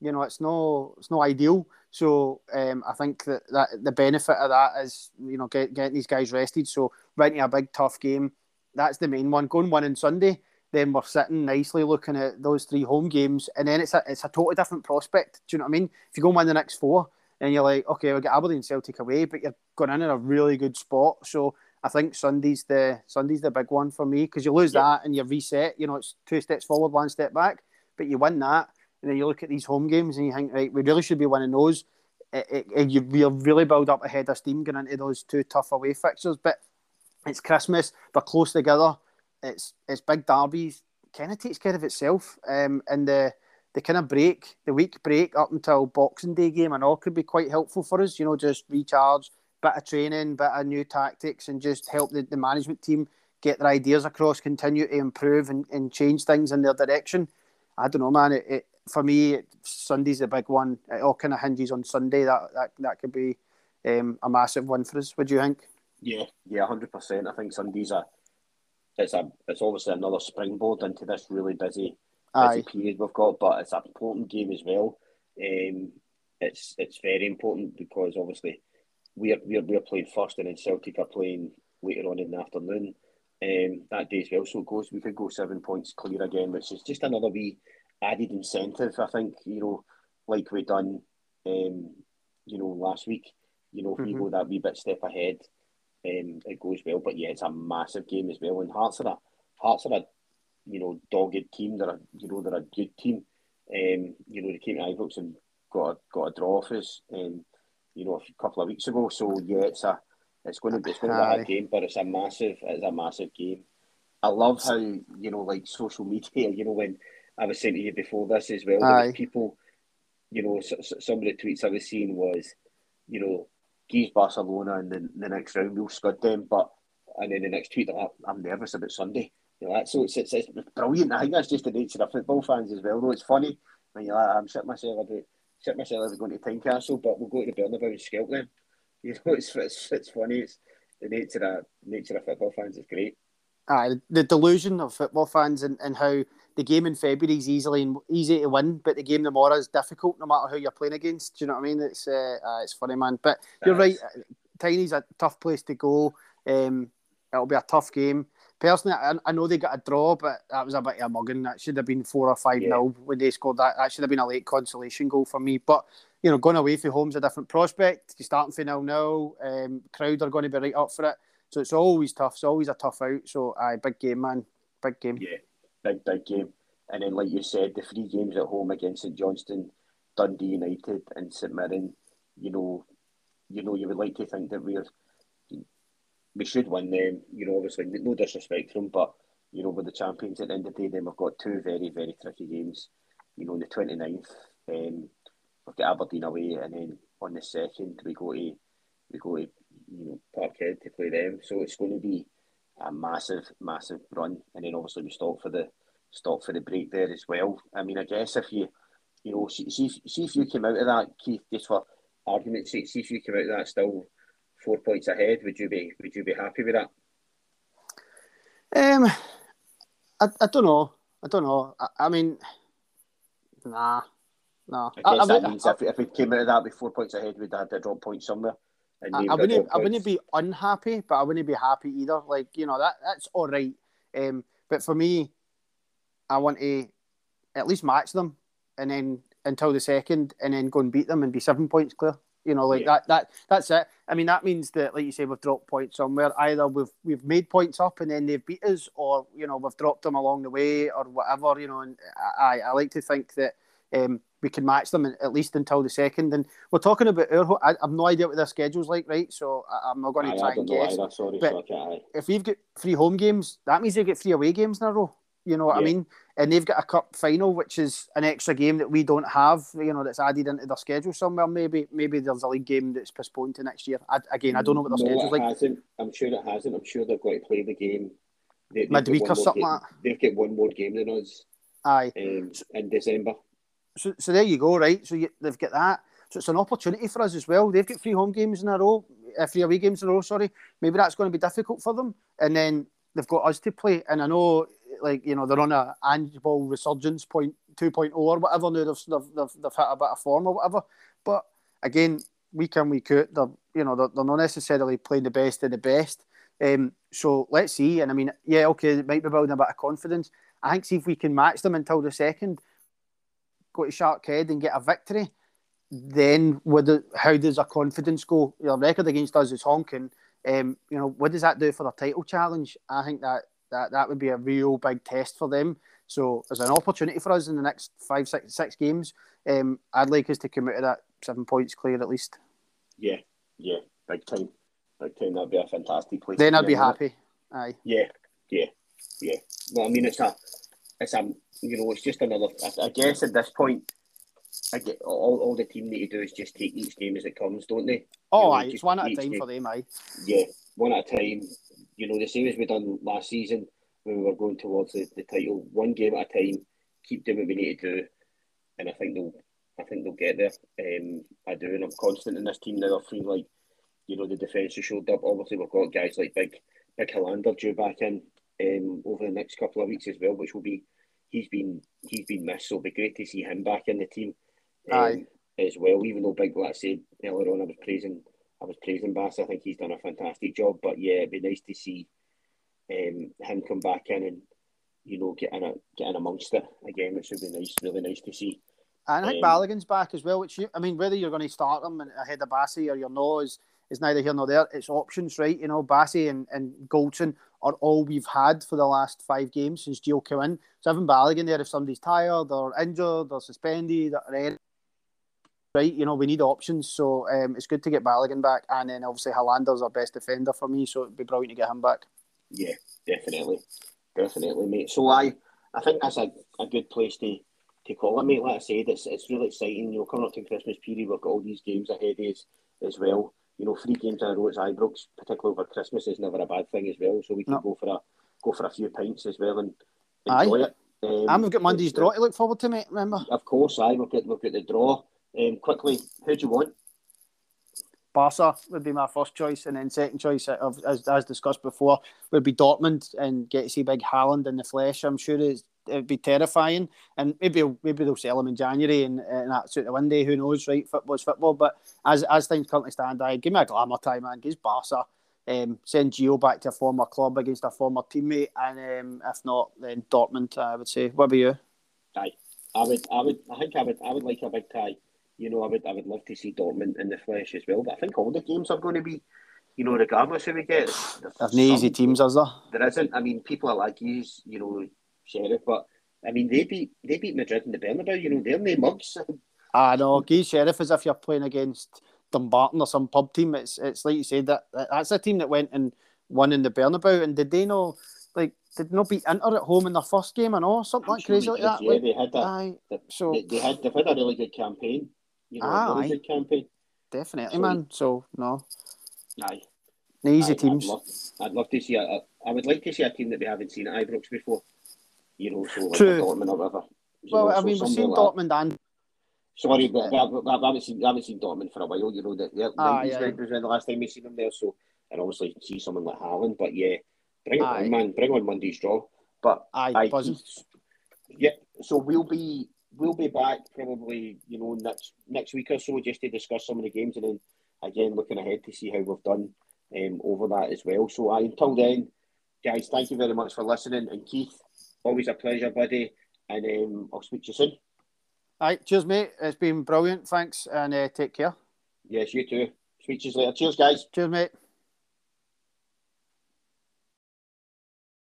You know, it's no it's no ideal. So um, I think that, that the benefit of that is you know get, getting these guys rested. So right a big tough game. That's the main one. Going one on Sunday, then we're sitting nicely looking at those three home games, and then it's a it's a totally different prospect. Do you know what I mean? If you go and win the next four, and you're like, okay, we'll get Aberdeen Celtic away, but you're going in in a really good spot. So I think Sunday's the Sunday's the big one for me because you lose that and you reset. You know, it's two steps forward, one step back, but you win that, and then you look at these home games and you think, right, we really should be winning those. It, it, it, you you really build up a head of steam going into those two tough away fixtures. But it's Christmas, they're close together. It's it's big derbies. Kind of takes care of itself. Um, and the the kind of break, the week break up until Boxing Day game and all could be quite helpful for us. You know, just recharge, bit of training, bit of new tactics, and just help the, the management team get their ideas across, continue to improve and, and change things in their direction. I don't know, man. It, it for me, it, Sunday's a big one. It all kind of hinges on Sunday. That that that could be um, a massive one for us. Do you think? Yeah, yeah, hundred percent. I think Sunday's a it's a it's obviously another springboard into this really busy busy period we've got, but it's an important game as well. Um, it's it's very important because obviously we're we're, we're playing first, and then Celtic are playing later on in the afternoon. Um, that day as well, so it goes. We could go seven points clear again, which is just another wee added incentive. I think you know, like we done, um, you know, last week. You know, if mm-hmm. we go that wee bit step ahead, um, it goes well. But yeah, it's a massive game as well. And Hearts are a Hearts are a you know dogged team. They're a you know they're a good team. Um, you know they came to Ibrox and got a, got a draw off us. Um, you know, a couple of weeks ago. So yeah, it's a it's going to be it's going to be a hard game, but it's a massive it's a massive game. I love how you know like social media. You know when I was saying to you before this as well, people, you know, some of the tweets I was seeing was, you know, Geese Barcelona and the, the next round we'll scud them, but and then the next tweet I'm nervous about Sunday. You know, so it's, it's, it's brilliant. I think that's just the nature of football fans as well. Though it's funny when you're like, I'm shit myself about shit myself about going to Tynecastle, but we'll go to the Bernabeu and scalp them. You know, it's, it's it's funny. It's the nature of nature of football fans is great. Aye, the delusion of football fans and, and how the game in February is easily easy to win, but the game tomorrow is difficult no matter who you're playing against. Do you know what I mean? It's uh, uh, it's funny, man. But you're right. Tiny's a tough place to go. Um, it'll be a tough game. Personally, I, I, know they got a draw, but that was a bit of a mugging. That should have been four or five yeah. nil when they scored that. That should have been a late consolation goal for me. But you know, going away from home's a different prospect. You're starting for nil nil. Um, crowd are going to be right up for it. So it's always tough. It's always a tough out. So aye, big game, man. Big game. Yeah, big big game. And then, like you said, the three games at home against St Johnstone, Dundee United, and St Mirren. You know, you know, you would like to think that we're we should win them. You know, obviously, no disrespect to them, but you know, we're the champions at the end of the day. Then we've got two very very tricky games. You know, on the 29th, um, we've got Aberdeen away, and then on the second we go to we go to you know, Parkhead to play them. So it's going to be a massive, massive run. And then obviously we stop for the stop for the break there as well. I mean, I guess if you, you know, see, see, see if you came out of that, Keith, just for argument's sake, see if you came out of that still four points ahead, would you be would you be happy with that? Um, I, I don't know. I don't know. I, I mean, nah, nah. I guess I, that means if, if we came out of that with four points ahead, we'd have to drop points somewhere. I, I wouldn't. I wouldn't be unhappy, but I wouldn't be happy either. Like you know that that's all right. Um, but for me, I want to at least match them, and then until the second, and then go and beat them and be seven points clear. You know, like yeah. that. That that's it. I mean, that means that, like you say, we've dropped points somewhere. Either we've we've made points up and then they've beat us, or you know, we've dropped them along the way, or whatever. You know, and I I like to think that um, we can match them at least until the second. And we're talking about our. I have no idea what their schedule's like, right? So I, am not going to try and guess. Sorry, but if we've got three home games, that means they get three away games in a row. You know what yeah. I mean? And they've got a cup final, which is an extra game that we don't have. You know, that's added into their schedule somewhere. Maybe, maybe there's a league game that's postponed to next year. I, again, I don't know what their no, schedule's like. Hasn't. I'm sure it hasn't. I'm sure they've got to play the game. They, Midweek or something like that. They've got one more game than us. Aye. Um, in December so, so there you go, right? So you, they've got that. So it's an opportunity for us as well. They've got three home games in a row, uh, three away games in a row. Sorry, maybe that's going to be difficult for them. And then they've got us to play, and I know like you know they're on a annual resurgence point 2.0 or whatever now they've, they've, they've, they've hit a bit of form or whatever. But again, week in week out, they're you know they're, they're not necessarily playing the best of the best. Um, so let's see. And I mean, yeah, okay, it might be building a bit of confidence. I think see if we can match them until the second, go to Sharkhead and get a victory. Then, with the, how does our confidence go? Your record against us is honking. Um, you know, what does that do for the title challenge? I think that that that would be a real big test for them. So, as an opportunity for us in the next five, six, six games, um, I'd like us to come out of that seven points clear at least. Yeah, yeah, big time, big time. That'd be a fantastic place. Then I'd be happy. Aye. Yeah, yeah, yeah. Well, I mean, it's a, it's a, you know, it's just another. I, I guess at this point, I get all, all the team need to do is just take each game as it comes, don't they? Oh, you know, aye, it's one at a time game. for them, aye. Yeah, one at a time. You know, the same as we done last season when we were going towards the, the title, one game at a time. Keep doing what we need to do, and I think they'll, I think they'll get there. Um, I do, and I'm constant in this team now. I feel like, you know, the defence has showed up. Obviously, we've got guys like Big, Big Helander due back in um, over the next couple of weeks as well, which will be, he's been, he's been missed. So it'll be great to see him back in the team. Um. As well, even though Big, like I said earlier on, I was praising I was praising Bass. I think he's done a fantastic job. But yeah, it'd be nice to see um, him come back in and you know get in a, get in amongst it again, which would be nice, really nice to see. And I think um, Balogun's back as well. Which you, I mean, whether you're going to start him ahead of Bassey or you're not is, is neither here nor there. It's options, right? You know, Bassey and, and Goldson are all we've had for the last five games since Gio came in. So having Balogun there, if somebody's tired or injured or suspended or right? You know, we need options, so um, it's good to get Balogun back, and then obviously Helander's our best defender for me, so it'd be brilliant to get him back. Yeah, definitely, definitely, mate. So I, I think that's a, a good place to, to call it, mate. Like I said, it's it's really exciting. You know, coming up to Christmas period, we've got all these games ahead of us as well. You know, three games in a row at Ibrox, particularly over Christmas, is never a bad thing as well. So we can no. go for a go for a few pints as well and enjoy Aye. it. Um, and we've got Monday's draw to look forward to, mate. Remember? Of course, I we've got we've got the draw. Um, quickly, who do you want? Barca would be my first choice, and then second choice, of, as, as discussed before, would be Dortmund and get to see Big Haaland in the flesh. I'm sure it would be terrifying, and maybe maybe they'll sell him in January, and, and that's out the window. Who knows, right? Football's football, but as as things currently stand, I give me a glamour time, man. Give Barca. Um, send Gio back to a former club against a former teammate, and um, if not, then Dortmund. I would say. What about you? Aye, I would. I would. I think I would. I would like a big tie you know, I would I would love to see Dortmund in the flesh as well. But I think all the games are going to be, you know, regardless who we get. There's no easy teams, is there? There isn't. I mean, people are like you, you know, Sheriff, but I mean, they beat they beat Madrid in the Bernabeu. You know, they're no mugs. I know. Guy Sheriff as if you're playing against Dumbarton or some pub team. It's it's like you said that that's a team that went and won in the Bernabeu. And did they know? Like, did not beat Inter at home in their first game and all something I'm like crazy like that. Yeah, like, they had that. Aye, so they, they had they've had a really good campaign. You know, ah, really good campaign. Definitely, so, man. So no. Aye. Easy aye, teams. I'd love, I'd love, to see. A, I would like to see a team that we haven't seen at Ibrox before. You know, so like True. Dortmund or whatever. well, know, I mean, we've seen like Dortmund and. Sorry, but I, haven't seen I haven't seen Dortmund for a while. You know that the ah, yeah. was the last time we seen them there. So and obviously see someone like Haaland. But yeah, bring aye. on, man. Bring on Monday's draw. But aye, I, yeah. So we'll be we'll be back probably, you know, next next week or so just to discuss some of the games and then again looking ahead to see how we've done um, over that as well. So uh, until then, guys, thank you very much for listening. And Keith, always a pleasure, buddy. And um, I'll speak to you soon. All right, cheers, mate. It's been brilliant. Thanks, and uh, take care. Yes, you too. Speak to you later. Cheers, guys. Cheers, mate.